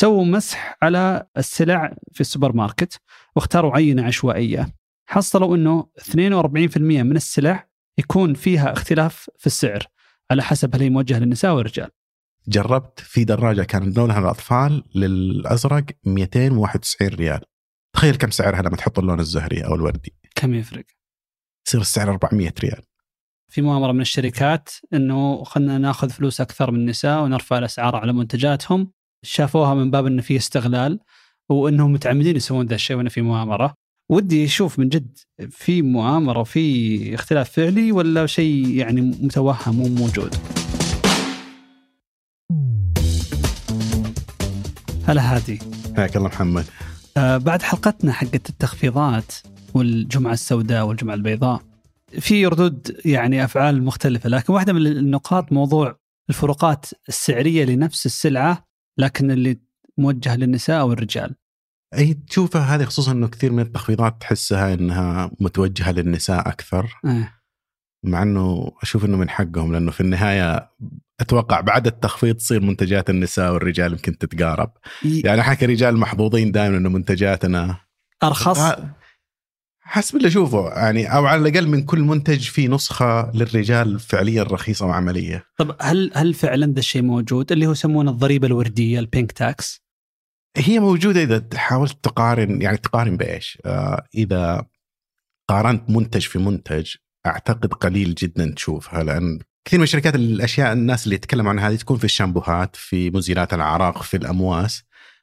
سووا مسح على السلع في السوبر ماركت واختاروا عينة عشوائية. حصلوا إنه 42% من السلع يكون فيها اختلاف في السعر على حسب هل هي موجهة للنساء والرجال. جربت في دراجة كان لونها الأطفال للأزرق 291 ريال. تخيل كم سعرها لما تحط اللون الزهري أو الوردي. كم يفرق؟ يصير السعر 400 ريال. في مؤامرة من الشركات إنه خلينا ناخذ فلوس أكثر من النساء ونرفع الأسعار على منتجاتهم. شافوها من باب إنه في استغلال وإنهم متعمدين يسوون ذا الشيء وإنه في مؤامرة. ودي أشوف من جد في مؤامرة في اختلاف فعلي ولا شيء يعني متوهم مو موجود. هلا هادي. حياك الله محمد. آه بعد حلقتنا حقت التخفيضات والجمعة السوداء والجمعة البيضاء في ردود يعني أفعال مختلفة لكن واحدة من النقاط موضوع الفروقات السعرية لنفس السلعة لكن اللي موجهه للنساء أو الرجال. أي تشوفها هذه خصوصا إنه كثير من التخفيضات تحسها إنها متوجهة للنساء أكثر. آه. مع إنه أشوف إنه من حقهم لأنه في النهاية أتوقع بعد التخفيض تصير منتجات النساء والرجال يمكن تتقارب. ي- يعني إحنا كرجال محظوظين دائما إنه منتجاتنا أرخص. آه، حسب اللي أشوفه يعني أو على الأقل من كل منتج في نسخة للرجال فعليا رخيصة وعملية. طب هل هل فعلا ذا الشيء موجود؟ اللي هو يسمونه الضريبة الوردية ال pink tax هي موجودة إذا حاولت تقارن يعني تقارن بإيش؟ آه إذا قارنت منتج في منتج أعتقد قليل جدا تشوفها لأن كثير من الشركات الأشياء الناس اللي يتكلموا عن هذه تكون في الشامبوهات في مزيلات الاعراق في الأمواس.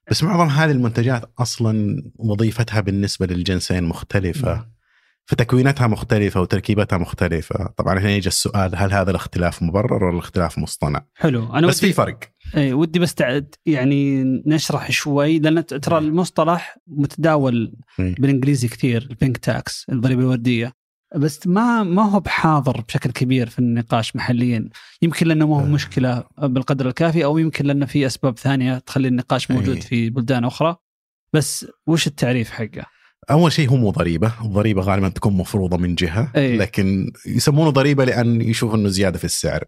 بس معظم هذه المنتجات أصلا وظيفتها بالنسبة للجنسين مختلفة. فتكويناتها مختلفة وتركيبتها مختلفة. طبعا هنا يجي السؤال هل هذا الاختلاف مبرر ولا الاختلاف مصطنع؟ حلو. أنا بس في فرق. إي ودي بس تعد يعني نشرح شوي لأن ترى المصطلح متداول. بالإنجليزي كثير ال pink tax الضريبة الوردية. بس ما ما هو بحاضر بشكل كبير في النقاش محليا يمكن لأنه ما هو آه. مشكلة بالقدر الكافي أو يمكن لأنه في أسباب ثانية تخلي النقاش موجود أي. في بلدان أخرى بس وش التعريف حقه؟ أول شيء هو مو ضريبة، الضريبة غالبا تكون مفروضة من جهة أي. لكن يسمونه ضريبة لأن يشوفوا إنه زيادة في السعر.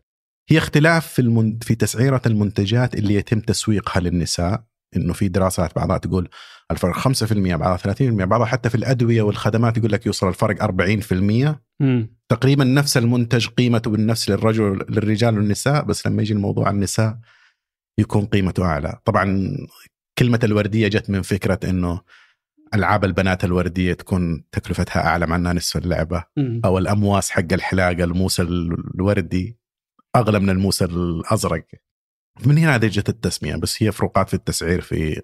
هي اختلاف في المن... في تسعيرة المنتجات اللي يتم تسويقها للنساء إنه في دراسات بعضها تقول الفرق 5% بعضها 30% بعضها حتى في الأدوية والخدمات يقول لك يوصل الفرق 40% امم تقريبا نفس المنتج قيمته بالنفس للرجل للرجال والنساء بس لما يجي الموضوع النساء يكون قيمته أعلى. طبعا كلمة الوردية جت من فكرة إنه ألعاب البنات الوردية تكون تكلفتها أعلى مع إنها نصف اللعبة أو الأمواس حق الحلاقة الموس الوردي أغلى من الموس الأزرق. من هنا هذه جت التسمية بس هي فروقات في التسعير في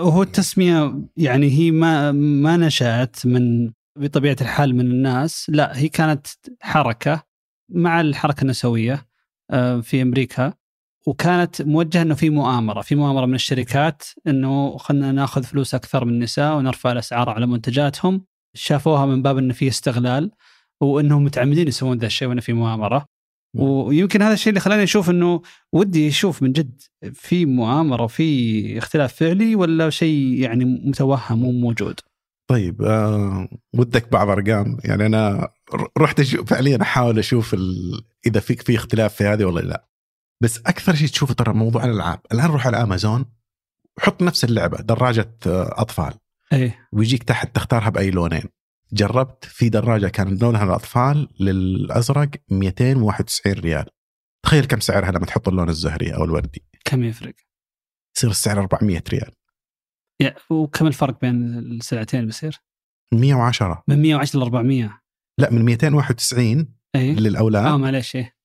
هو التسمية يعني هي ما ما نشأت من بطبيعة الحال من الناس لا هي كانت حركة مع الحركة النسوية آه، في أمريكا وكانت موجهة إنه في مؤامرة في مؤامرة من الشركات إنه خلينا ناخذ فلوس أكثر من النساء ونرفع الأسعار على منتجاتهم شافوها من باب إنه في استغلال وإنهم متعمدين يسوون ذا الشيء وإنه في مؤامرة. ويمكن هذا الشيء اللي خلاني أشوف إنه ودي أشوف من جد في مؤامرة في اختلاف فعلي ولا شيء يعني متوهم مو موجود؟ طيب آه ودك بعض أرقام. يعني أنا رحت أشوف فعليا أحاول أشوف ال... إذا فيك في اختلاف في هذه ولا لا. بس أكثر شيء تشوفه ترى موضوع الألعاب. الآن روح على امازون حط نفس اللعبة دراجة آه، أطفال. إيه. ويجيك تحت تختارها بأي لونين. جربت في دراجة كان لونها الأطفال للأزرق 291 ريال. تخيل كم سعرها لما تحط اللون الزهري أو الوردي. كم يفرق؟ يصير السعر 400 ريال. يا- وكم الفرق بين السلعتين بيصير؟ 110 من 110 ل 400 لا من 291 اي للأولاد. آه معليش إيه.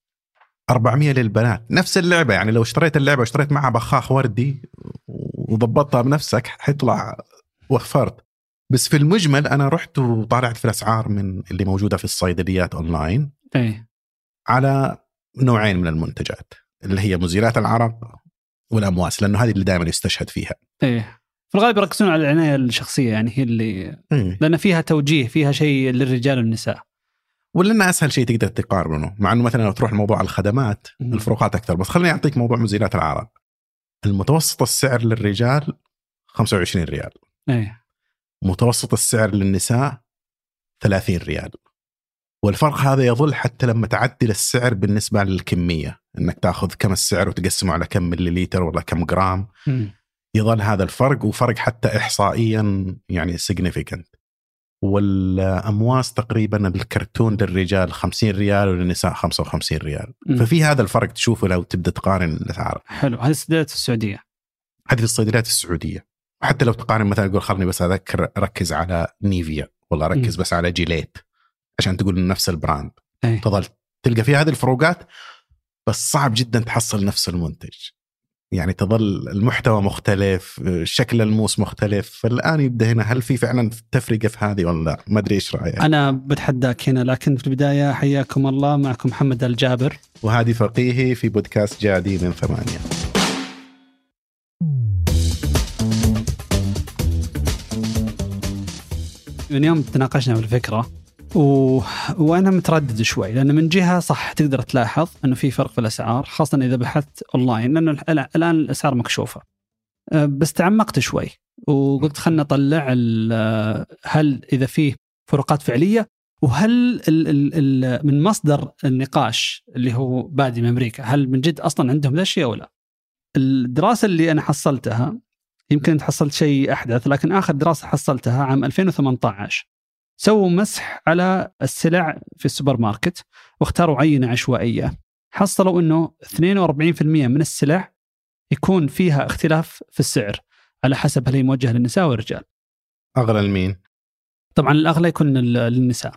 400 للبنات. نفس اللعبة يعني لو اشتريت اللعبة واشتريت معها بخاخ وردي وضبطتها بنفسك حيطلع وفرت. بس في المجمل أنا رحت وطالعت في الأسعار من اللي موجودة في الصيدليات أونلاين إيه. على نوعين من المنتجات اللي هي مزيلات العرق والأمواس لأنه هذه اللي دائما يستشهد فيها. إيه. في الغالب يركزون على العناية الشخصية يعني هي اللي لأن فيها توجيه فيها شيء للرجال والنساء. ولأنه أسهل شيء تقدر تقارنه مع إنه مثلا لو تروح لموضوع الخدمات مم. الفروقات أكثر بس خليني أعطيك موضوع مزيلات العرق المتوسط السعر للرجال 25 ريال. إيه. متوسط السعر للنساء 30 ريال. والفرق هذا يظل حتى لما تعدل السعر بالنسبة للكمية. إنك تأخذ كم السعر وتقسمه على كم مليليتر ولا كم جرام. مم. يظل هذا الفرق وفرق حتى احصائيا يعني significant والأمواس تقريبا الكرتون للرجال 50 ريال وللنساء 55 ريال. مم. ففي هذا الفرق تشوفه لو تبدأ تقارن الأسعار. حلو. هذه صيدليه السعودية. هذه الصيدليات السعودية. وحتى لو تقارن مثلا تقول خلني بس أذكر ركز على نيفيا. والله اركز مم. بس على جيليت عشان تقول نفس ال brand. إيه. تظل تلقى في هذه الفروقات بس صعب جدا تحصل نفس المنتج. يعني تظل المحتوى مختلف شكل الموس مختلف. فالآن يبدأ هنا هل في فعلا تفرقة في هذه ولا لا؟ ما أدري إيش رأيك. أنا بتحداك هنا لكن في البداية حياكم الله. معكم محمد الجابر. وهذه فقيهي في بودكاست جادي من ثمانية. من يوم تناقشنا في الفكرة و... وأنا متردد شوي لأن من جهة صح تقدر تلاحظ إنه في فرق في الأسعار خاصة إذا بحثت أونلاين لأنه ال- الآن الأسعار مكشوفة أه، بس تعمقت شوي وقلت خلنا نطلع هل إذا فيه فروقات فعلية وهل ال ال ال من مصدر النقاش اللي هو بادي من أمريكا هل من جد أصلا عندهم ذا الشيء أو لا؟ الدراسة اللي أنا حصلتها يمكن أنت حصلت شيء أحدث لكن آخر دراسة حصلتها عام 2018 سووا مسح على السلع في السوبر ماركت واختاروا عينة عشوائية حصلوا إنه 42% من السلع يكون فيها اختلاف في السعر على حسب هل هي موجهة للنساء والرجال. أغلى لمين؟ طبعا الأغلى يكون لل- للنساء.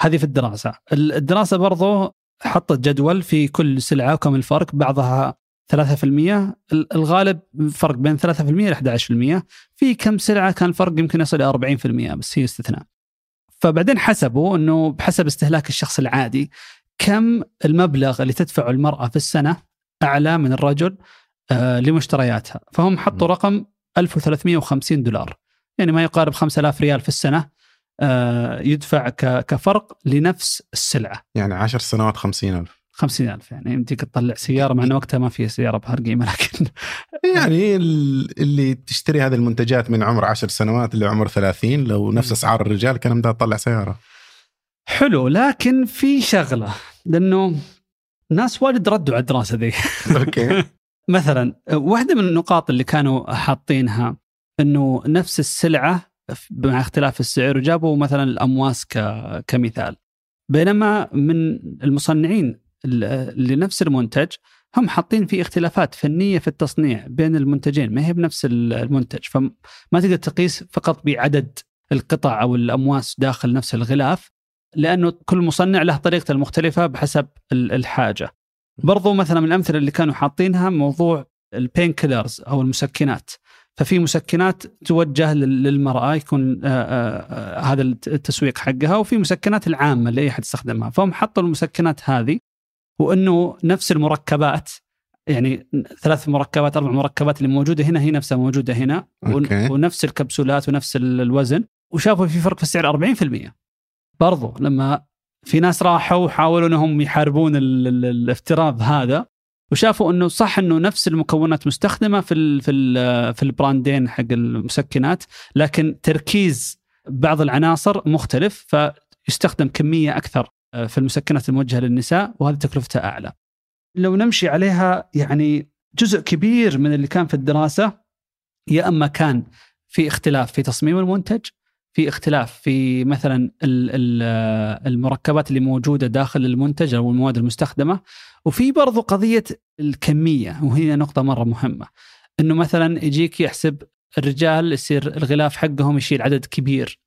هذه في الدراسة، ال- الدراسة برضو حطت جدول في كل سلعة وكم الفرق بعضها 3% ال- الغالب فرق بين 3% ل 11% في كم سلعة كان الفرق يمكن يصل إلى 40% بس هي استثناء. فبعدين حسبوا إنه بحسب استهلاك الشخص العادي كم المبلغ اللي تدفعه المرأة في السنة أعلى من الرجل آه لمشترياتها، فهم حطوا. رقم 1350 دولار. يعني ما يقارب 5000 ريال في السنة آه يدفع كفرق لنفس السلعة. يعني 10 سنوات 50000 50000 يعني يمديك تطلع سيارة مع إنه وقتها ما في سيارة بهالقيمه لكن يعني ال- اللي تشتري هذه المنتجات من عمر 10 سنوات لعمر 30 لو نفس أسعار الرجال كان بدها تطلع سيارة. حلو لكن في شغلة لأنه ناس واجد ردوا على الدراسة ذي. أوكي. مثلا واحدة من النقاط اللي كانوا حاطينها إنه نفس السلعة مع اختلاف السعر وجابوا مثلا الأمواس ك- كمثال. بينما من المصنعين لنفس المنتج هم حاطين في اختلافات فنية في التصنيع بين المنتجين ما هي بنفس ال- المنتج. فما تقدر تقيس فقط بعدد القطع أو الأمواس داخل نفس الغلاف لأنه كل مصنع له طريقته المختلفة بحسب ال- الحاجة. برضو مثلا من الأمثلة اللي كانوا حاطينها موضوع البين كيلرز أو المسكنات. ففي مسكنات توجه لل- للمرأة يكون هذا الت- التسويق حقها وفي مسكنات العامة اللي أي أحد يستخدمها. فهم حطوا المسكنات هذه وإنه نفس المركبات يعني ثلاث مركبات أربع مركبات اللي موجودة هنا هي نفسها موجودة هنا أوكي. ونفس الكبسولات ونفس ال- الوزن وشافوا في فرق في السعر 40% برضو لما في ناس راحوا وحاولوا إنهم يحاربون ال- ال- الافتراض هذا وشافوا إنه صح إنه نفس المكونات مستخدمة في ال في ال في البراندين حق المسكنات لكن تركيز بعض العناصر مختلف فيستخدم كمية أكثر في المسكنات الموجهة للنساء وهذه تكلفتها أعلى. لو نمشي عليها يعني جزء كبير من اللي كان في الدراسة يا أما كان في اختلاف في تصميم المنتج في اختلاف في مثلا ال- المركبات اللي موجودة داخل المنتج أو المواد المستخدمة. وفي برضو قضية الكمية وهي نقطة مرة مهمة. إنه مثلا يجيك يحسب الرجال يصير الغلاف حقهم يشيل عدد كبير.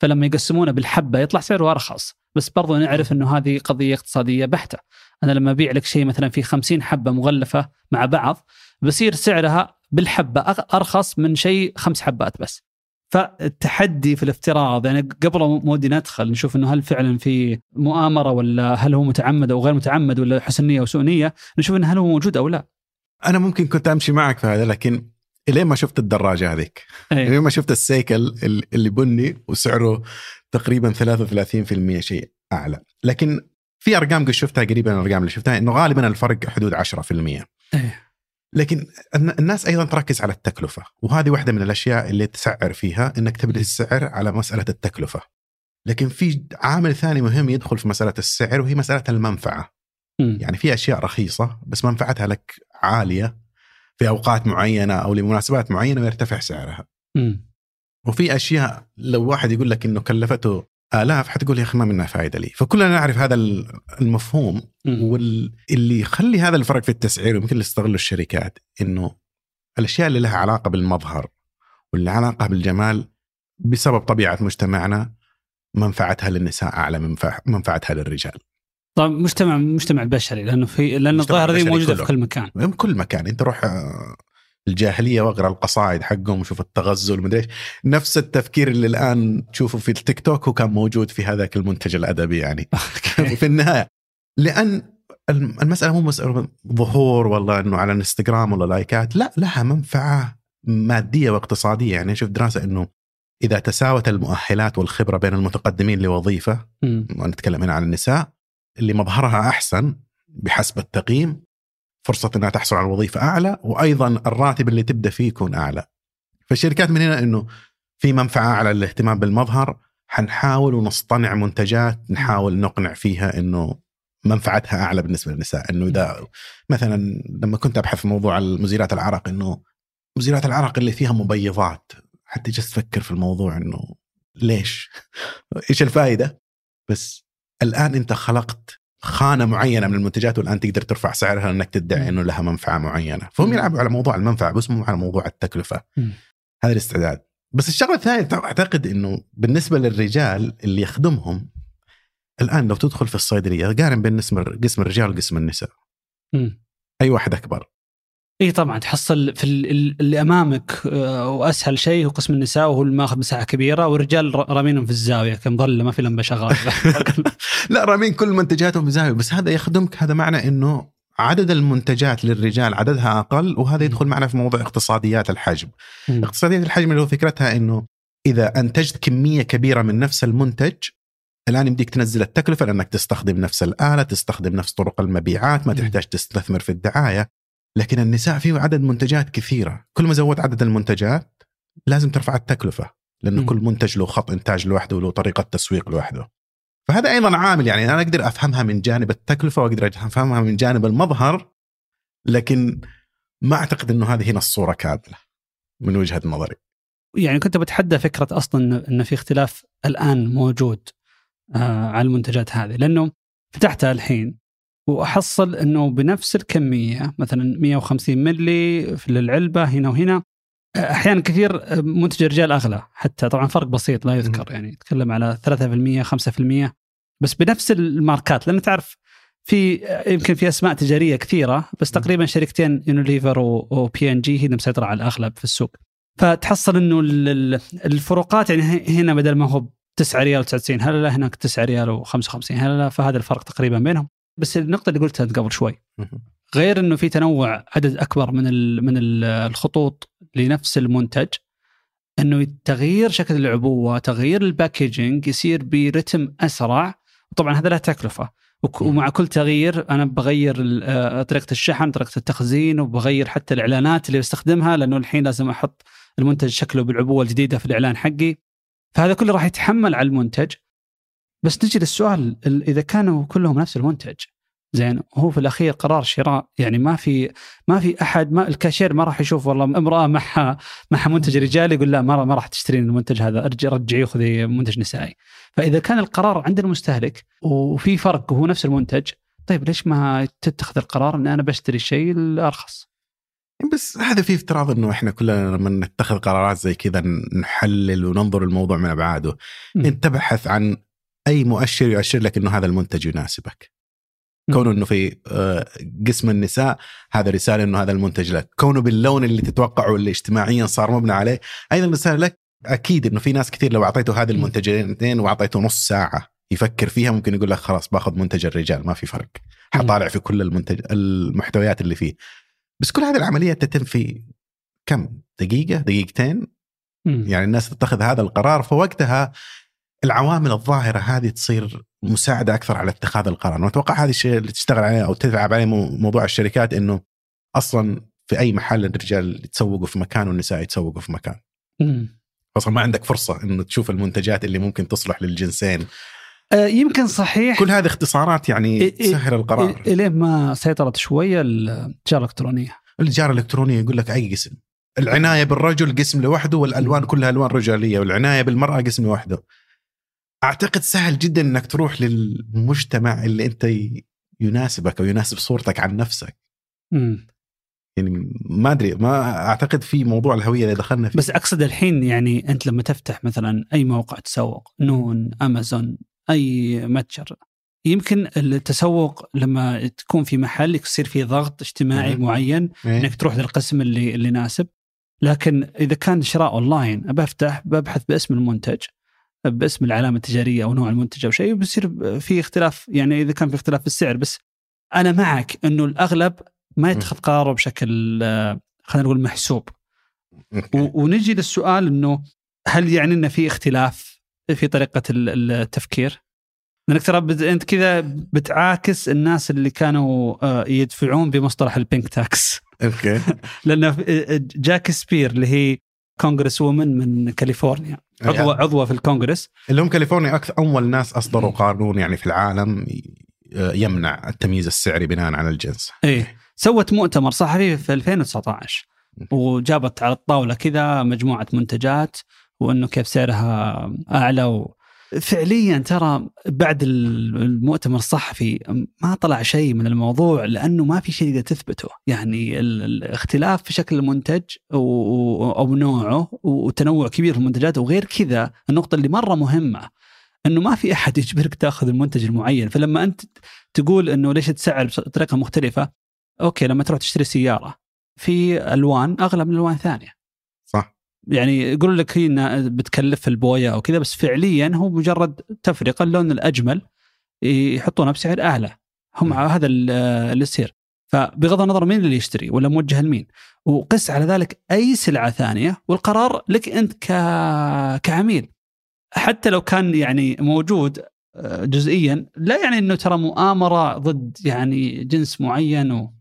فلما يقسمونه بالحبة يطلع سعره أرخص. بس برضو نعرف إنه هذه قضية اقتصادية بحتة. أنا لما أبيع لك شيء مثلا في 50 حبة مغلفة مع بعض بصير سعرها بالحبة أغ- أرخص من شيء خمس حبات بس. فالتحدي في الافتراض يعني قبل ما ودي ندخل نشوف إنه هل فعلا في مؤامرة ولا هل هو متعمد أو غير متعمد ولا حسن نيه وسوء نيه نشوف انه هل هو موجود أو لا. أنا ممكن كنت أمشي معك في هذا لكن إلين ما شفت الدراجة هذيك. إلين ما شفت السيكل ال- اللي بني وسعره تقريبا 33% شيء أعلى لكن في أرقام قد شفتها قريبا من الأرقام اللي شفتها إنه غالبا الفرق حدود 10% إيه. لكن الن- الناس أيضا تركز على التكلفة وهذه واحدة من الأشياء اللي تسعر فيها إنك تبني السعر على مسألة التكلفة لكن في عامل ثاني مهم يدخل في مسألة السعر وهي مسألة المنفعة مم. يعني في أشياء رخيصة بس منفعتها لك عالية في أوقات معينة أو لمناسبات معينة ويرتفع سعرها. مم. وفي أشياء لو واحد يقول لك إنه كلفته آلاف حتقول يا أخي ما منها فائده لي، فكلنا نعرف هذا المفهوم. واللي يخلي هذا الفرق في التسعير ويمكن اللي يستغله الشركات إنه الأشياء اللي لها علاقة بالمظهر واللي علاقة بالجمال بسبب طبيعة مجتمعنا منفعتها للنساء أعلى من منفع- منفعتها للرجال. طبعا مجتمع مجتمع البشري لأنه في لأن الظاهره دي موجودة كله. في كل مكان. من كل مكان. انت روح آه، الجاهلية واقرأ القصائد حقهم وشوف التغزل ومدري إيش. نفس التفكير اللي الآن تشوفه في التيك توك هو كان موجود في هذاك المنتج الأدبي يعني. في النهاية لأن الم- المسألة مو مسألة ظهور والله إنه على الإنستغرام ولا لايكات لا لها منفعة مادية واقتصادية. يعني شوف دراسة إنه إذا تساوت المؤهلات والخبرة بين المتقدمين لوظيفة. ونتكلم هنا عن النساء اللي مظهرها أحسن بحسب التقييم فرصة إنها تحصل على وظيفة أعلى وأيضا الراتب اللي تبدأ فيه يكون أعلى. فالشركات من هنا إنه في منفعة على الاهتمام بالمظهر حنحاول ونصطنع منتجات نحاول نقنع فيها إنه منفعتها أعلى بالنسبة للنساء إنه إذا مثلا لما كنت أبحث في موضوع مزيلات العرق إنه مزيلات العرق اللي فيها مبيضات حتى جلست تفكر في الموضوع إنه ليش؟ إيش الفائدة؟ بس الآن أنت خلقت خانة معينة من المنتجات والآن تقدر ترفع سعرها لأنك تدعي إنه لها منفعة معينة، فهم. يلعبوا على موضوع المنفعة بس مو على موضوع التكلفة. هذا الاستعداد. بس الشغلة الثانية أعتقد إنه بالنسبة للرجال اللي يخدمهم الآن لو تدخل في الصيدلية قارن بين قسم قسم الرجال وقسم النساء،. أي واحد أكبر؟ اي طبعا تحصل في ال- ال- اللي أمامك آه، وأسهل شيء هو قسم النساء وهو اللي ماخذ مساحة كبيرة والرجال رامينهم في الزاوية كمظله ما في لمبة شغالة لا رامين كل منتجاتهم بزاويه بس هذا يخدمك هذا معنى إنه عدد المنتجات للرجال عددها أقل وهذا يدخل معنا في موضوع اقتصاديات الحجم. اقتصاديات الحجم اللي هو فكرتها إنه إذا أنتجت كمية كبيرة من نفس المنتج الآن يمديك تنزل التكلفة لأنك تستخدم نفس الآلة، تستخدم نفس طرق المبيعات، ما. تحتاج تستثمر في الدعاية. لكن النساء فيه عدد منتجات كثيرة، كل ما زودت عدد المنتجات لازم ترفع التكلفة، لأنه مم. كل منتج له خط إنتاج لوحده وله طريقة تسويق لوحده. فهذا أيضا عامل يعني أنا أقدر أفهمها من جانب التكلفة وأقدر أفهمها من جانب المظهر لكن ما أعتقد إنه هذه هنا الصورة كاملة من وجهة نظري. يعني كنت بتحدى فكرة أصلا ان في اختلاف الآن موجود آه على المنتجات هذه لأنه فتحتها الحين وأحصل إنه بنفس الكمية مثلا 150 ملي في العلبة هنا وهنا. أحيانا كثير منتج الرجال أغلى حتى طبعا فرق بسيط لا يذكر يعني يتكلم على 3% 5% بس بنفس الماركات لأن تعرف في يمكن في أسماء تجارية كثيرة بس تقريبا شركتين يونيليفر وبي ان جي هي اللي مسيطرة على الأغلب في السوق. فتحصل إنه ال- ال- الفروقات يعني هنا بدل ما هو 9 ريال و99 هللة هناك 9 ريال و55 هللة فهذا الفرق تقريبا بينهم. بس النقطة اللي قلتها قبل شوي. غير إنه في تنوع عدد أكبر من ال من ال الخطوط لنفس المنتج إنه تغيير شكل العبوة تغيير ال packaging يصير برتم أسرع. طبعا هذا له تكلفة. ومع كل تغيير أنا بغير آه، طريقة الشحن طريقة التخزين وبغير حتى الإعلانات اللي بستخدمها لأنه الحين لازم أحط المنتج شكله بالعبوة الجديدة في الإعلان حقي. فهذا كله راح يتحمل على المنتج. بس نجي للسؤال ال- إذا كانوا كلهم نفس المنتج زين هو في الأخير قرار شراء يعني ما في ما في أحد ما الكاشير ما راح يشوف والله امرأة معها معها منتج رجالي يقول لا ما ما راح تشترين المنتج هذا ارجع رجعيه خذي منتج نسائي. فإذا كان القرار عند المستهلك وفي فرق وهو نفس المنتج طيب ليش ما تتخذ القرار إن أنا بشتري الشيء الأرخص؟ بس هذا في افتراض إنه إحنا كلنا لما نتخذ قرارات زي كذا نحلل وننظر الموضوع من أبعاده. انت تبحث عن أي مؤشر يؤشر لك إنه هذا المنتج يناسبك. كونه إنه في آه، قسم النساء هذا رسالة إنه هذا المنتج لك. كونه باللون اللي تتوقعه اللي اجتماعيا صار مبنى عليه أيضا رسالة لك. أكيد إنه في ناس كثير لو اعطيته هذه المنتجين واعطيته نص ساعة يفكر فيها ممكن يقول لك خلاص باخذ منتج الرجال ما في فرق. حطالع في كل المنتج المحتويات اللي فيه. بس كل هذه العملية تتم في كم؟ دقيقة؟ دقيقتين. يعني الناس تتخذ هذا القرار فوقتها العوامل الظاهرة هذه تصير مساعدة أكثر على اتخاذ القرار، أنا أتوقع هذا الشيء اللي تشتغل عليه أو تلعب عليه مو- موضوع الشركات إنه أصلا في أي محل الرجال يتسوقوا في مكان والنساء يتسوقوا في مكان،. أصلا ما عندك فرصة إنه تشوف المنتجات اللي ممكن تصلح للجنسين، آه، يمكن صحيح. كل هذه اختصارات يعني تسهل القرار. إلين ما سيطرت شوية التجاره الإلكترونية. التجاره الإلكترونية يقول لك أي قسم. العناية بالرجل قسم لوحده والألوان كلها ألوان رجالية والعناية بالمرأة قسم لوحده. أعتقد سهل جدا إنك تروح للمجتمع اللي أنت يناسبك أو يناسب صورتك عن نفسك مم. يعني ما أدري ما أعتقد في موضوع الهوية اللي دخلنا فيه بس أقصد الحين يعني أنت لما تفتح مثلا أي موقع تسوق نون أمازون أي متجر يمكن التسوق لما تكون في محل يصير في ضغط اجتماعي مم. معين إيه؟ إنك تروح للقسم اللي اللي يناسب لكن إذا كان شراء أونلاين بفتح ببحث باسم المنتج باسم العلامة التجارية أو نوع المنتج أو شيء بيصير في اختلاف يعني إذا كان في اختلاف في السعر. بس أنا معك إنه الأغلب ما يتخذ قراره بشكل آه، خلينا نقول محسوب. ونجي للسؤال إنه هل يعني ان في اختلاف في طريقة ال- التفكير؟ لأنك ترى أنت كذا بتعاكس الناس اللي كانوا آه، يدفعون بمصطلح ال pink tax. Okay. لأن في- Jackie Speier اللي هي congresswoman من كاليفورنيا. عضوه عضوة في الكونغرس. اللي هم كاليفورنيا أكثر أول ناس أصدروا قانون يعني في العالم يمنع التمييز السعري بناء على الجنس. إيه. سوت مؤتمر صحفي في 2019 وجابت على الطاولة كذا مجموعة منتجات وإنه كيف سعرها أعلى و... فعليا ترى بعد المؤتمر الصحفي ما طلع شيء من الموضوع لأنه ما في شيء تقدر تثبته، يعني ال- الاختلاف في شكل المنتج أو نوعه وتنوع كبير في المنتجات. وغير كذا النقطة اللي مرة مهمة إنه ما في أحد يجبرك تأخذ المنتج المعين، فلما أنت تقول إنه ليش تسعر بطريقة مختلفة أوكي لما تروح تشتري سيارة في ألوان أغلى من ألوان ثانية. يعني يقول لك هي إنها بتكلف البوية أو كذا بس فعليا هو مجرد تفرقة اللون الأجمل يحطونه بسعر أعلى. هم م. هذا ال- اللي يصير. فبغض النظر مين اللي يشتري ولا موجه لمين. وقس على ذلك أي سلعة ثانية والقرار لك أنت ك... كعميل. حتى لو كان يعني موجود آه، جزئيا لا يعني إنه ترى مؤامرة ضد يعني جنس معين و...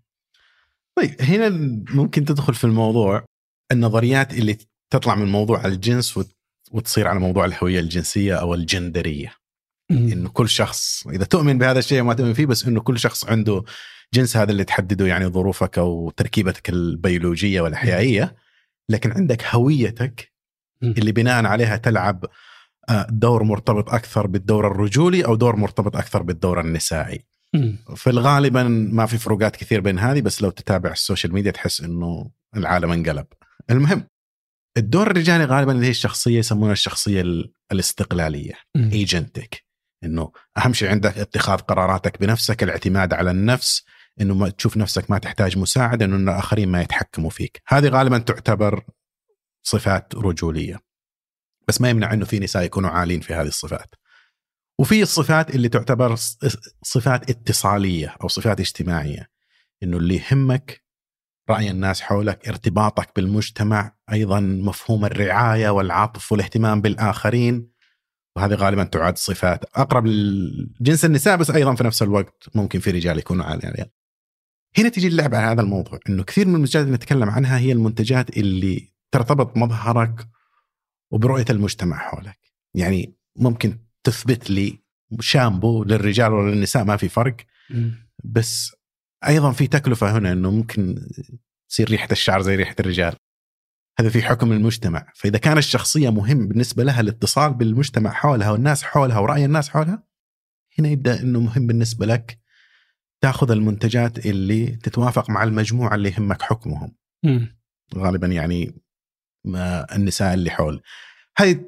طيب هنا ممكن تدخل في الموضوع النظريات اللي تطلع من موضوع الجنس وت- وتصير على موضوع الهوية الجنسية أو الجندرية. إنه كل شخص إذا تؤمن بهذا الشيء وما تؤمن فيه بس إنه كل شخص عنده جنس هذا اللي تحدده يعني ظروفك أو تركيبتك البيولوجية والاحيائيه لكن عندك هويتك. اللي بناء عليها تلعب آه، دور مرتبط أكثر بالدور الرجولي أو دور مرتبط أكثر بالدور النسائي. في الغالبا ما في فروقات كثير بين هذه بس لو تتابع ال social media تحس إنه العالم انقلب. المهم الدور الرجالي غالبا اللي هي الشخصية يسمونها الشخصية ال- الاستقلالية. agentic إنه أهم شيء عندك اتخاذ قراراتك بنفسك الاعتماد على النفس إنه ما تشوف نفسك ما تحتاج مساعدة إنه الآخرين ما يتحكموا فيك. هذه غالبا تعتبر صفات رجولية. بس ما يمنع إنه في نساء يكونوا عالين في هذه الصفات. وفي الصفات اللي تعتبر صفات اتصالية أو صفات اجتماعية إنه اللي يهمك رأي الناس حولك ارتباطك بالمجتمع أيضا مفهوم الرعاية والعطف والاهتمام بالآخرين وهذه غالبا تعد صفات أقرب لجنس النساء بس أيضا في نفس الوقت ممكن في رجال يكونوا عليها. هنا تجي اللعبة على هذا الموضوع إنه كثير من المنتجات اللي نتكلم عنها هي المنتجات اللي ترتبط مظهرك وبرؤية المجتمع حولك. يعني ممكن تثبت لي شامبو للرجال ولا للنساء ما في فرق. بس أيضا في تكلفة هنا إنه ممكن تصير ريحة الشعر زي ريحة الرجال. هذا في حكم المجتمع. فإذا كان الشخصية مهم بالنسبة لها الاتصال بالمجتمع حولها والناس حولها ورأي الناس حولها هنا يبدأ إنه مهم بالنسبة لك تأخذ المنتجات اللي تتوافق مع المجموعة اللي يهمك حكمهم. مم. غالبا يعني ما النساء اللي حول. هذه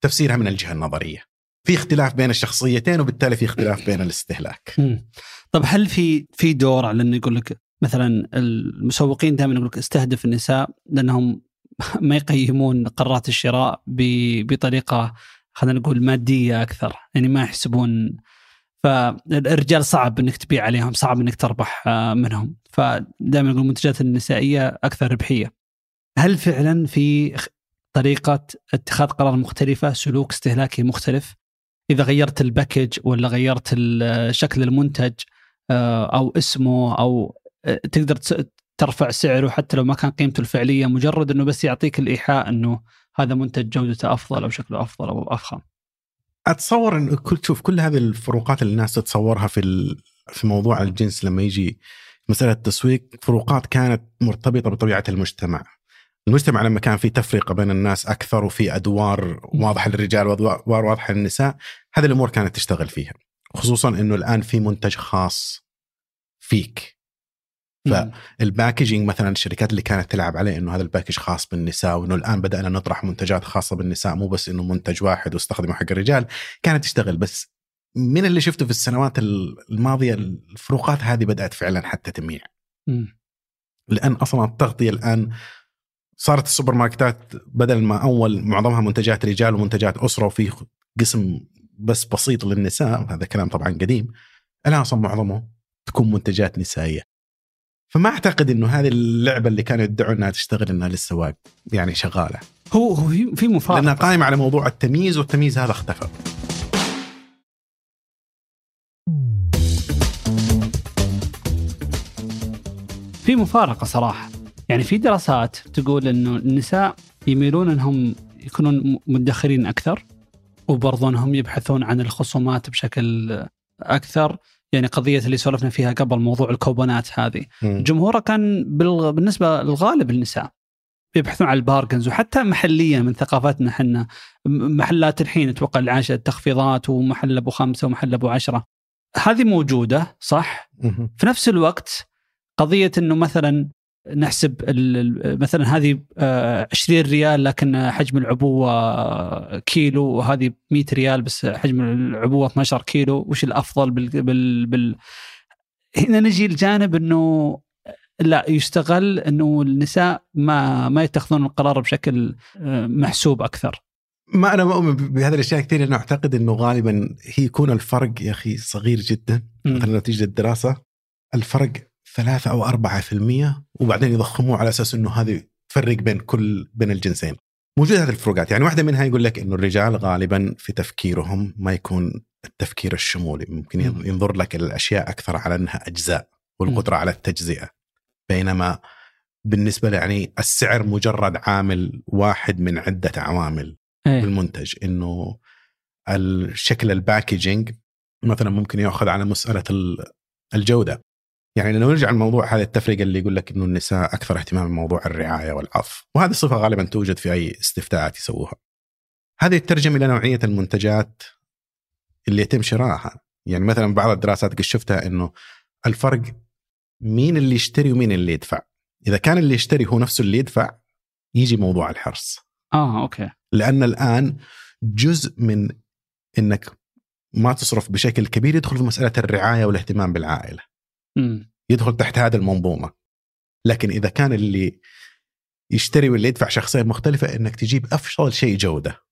تفسيرها من الجهة النظرية. في اختلاف بين الشخصيتين وبالتالي في اختلاف بين الاستهلاك. مم. طب هل في في دور على إنه يقول لك مثلا المسوقين دائما يقول لك استهدف النساء لأنهم ما يقيمون قرارات الشراء بطريقة خلينا نقول مادية أكثر يعني ما يحسبون. فالرجال صعب إنك تبيع عليهم صعب إنك تربح آه، منهم. فدائما يقول المنتجات النسائية أكثر ربحية. هل فعلا في طريقة اتخاذ قرار مختلفة سلوك استهلاكي مختلف؟ إذا غيرت الباكج ولا غيرت شكل المنتج أو اسمه أو آه، تقدر ترفع سعره حتى لو ما كان قيمته الفعلية مجرد إنه بس يعطيك الإيحاء إنه هذا منتج جودته أفضل أو شكله أفضل أو أفخم. أتصور إن كل شوف كل هذه الفروقات اللي الناس تتصورها في في موضوع الجنس لما يجي مسألة التسويق فروقات كانت مرتبطة بطبيعة المجتمع. المجتمع لما كان في تفرقة بين الناس أكثر وفي أدوار واضحة للرجال وأدوار واضحة للنساء هذه الأمور كانت تشتغل فيها. خصوصا إنه الآن في منتج خاص فيك. فال packaging مثلا الشركات اللي كانت تلعب عليه إنه هذا ال package خاص بالنساء وإنه الآن بدأنا نطرح منتجات خاصة بالنساء مو بس إنه منتج واحد واستخدمه حق الرجال كانت تشتغل. بس من اللي شفته في السنوات الماضية الفروقات هذه بدأت فعلا حتى تميع. لأن أصلا التغطية الآن صارت السوبر ماركتات بدل ما أول معظمها منتجات رجال ومنتجات أسرة وفي قسم بس بسيط للنساء وهذا كلام طبعا قديم الآن أصلا معظمه تكون منتجات نسائية. فما أعتقد إنه هذه اللعبة اللي كانوا يدعون إنها تشتغل إنها لسه يعني شغالة. هو هو في مفارقة. لأنها قائمة على موضوع التمييز والتمييز هذا اختفى. في مفارقة صراحة. يعني في دراسات تقول إنه النساء يميلون إنهم يكونون مدخرين أكثر. وبرضه انهم يبحثون عن الخصومات بشكل أكثر. يعني قضية اللي سولفنا فيها قبل موضوع الكوبونات هذه. جمهوره كان بالنسبة للغالب النساء يبحثون عن البارجنز وحتى محليا من ثقافتنا إحنا محلات الحين أتوقع العاشر التخفيضات ومحل أبو خمسة ومحل أبو عشرة. هذه موجودة صح؟ في نفس الوقت قضية إنه مثلا نحسب مثلا هذه 20 آه، ريال لكن حجم العبوة كيلو وهذه 100 ريال بس حجم العبوة 12 كيلو وش الأفضل بال, بال, بال هنا نجي الجانب إنه لا يستغل إنه النساء ما ما يتخذون القرار بشكل آه، محسوب أكثر. ما أنا مؤمن بهذه الأشياء كثير لأنه أعتقد إنه غالبا هي يكون الفرق يا أخي صغير جدا مثلا نتيجة الدراسة الفرق ثلاثة أو أربعة في المية وبعدين يضخموه على أساس أنه هذه تفرق بين كل بين الجنسين. موجودة هذه الفروقات. يعني واحدة منها يقول لك أنه الرجال غالبا في تفكيرهم ما يكون التفكير الشمولي. ممكن ينظر لك الأشياء أكثر على أنها أجزاء والقدرة على التجزئة. بينما بالنسبة يعني السعر مجرد عامل واحد من عدة عوامل أيه. بالمنتج. إنه الشكل الباكجينج مثلا ممكن يأخذ على مسألة الجودة. يعني لو نرجع لموضوع هذه التفرقة اللي يقول لك إنه النساء أكثر اهتمام بموضوع الرعاية والعطف وهذه الصفه غالبا توجد في أي استفتاءات يسووها. هذه يترجم إلى نوعية المنتجات اللي يتم شرائها. يعني مثلا بعض الدراسات قد شفتها إنه الفرق مين اللي يشتري ومين اللي يدفع. إذا كان اللي يشتري هو نفسه اللي يدفع يجي موضوع الحرص. آه أوكي. لأن الآن جزء من إنك ما تصرف بشكل كبير يدخل في مسألة الرعاية والاهتمام بالعائلة. يدخل تحت هذه المنظومة لكن إذا كان اللي يشتري واللي يدفع شخصية مختلفة إنك تجيب افضل شيء جودة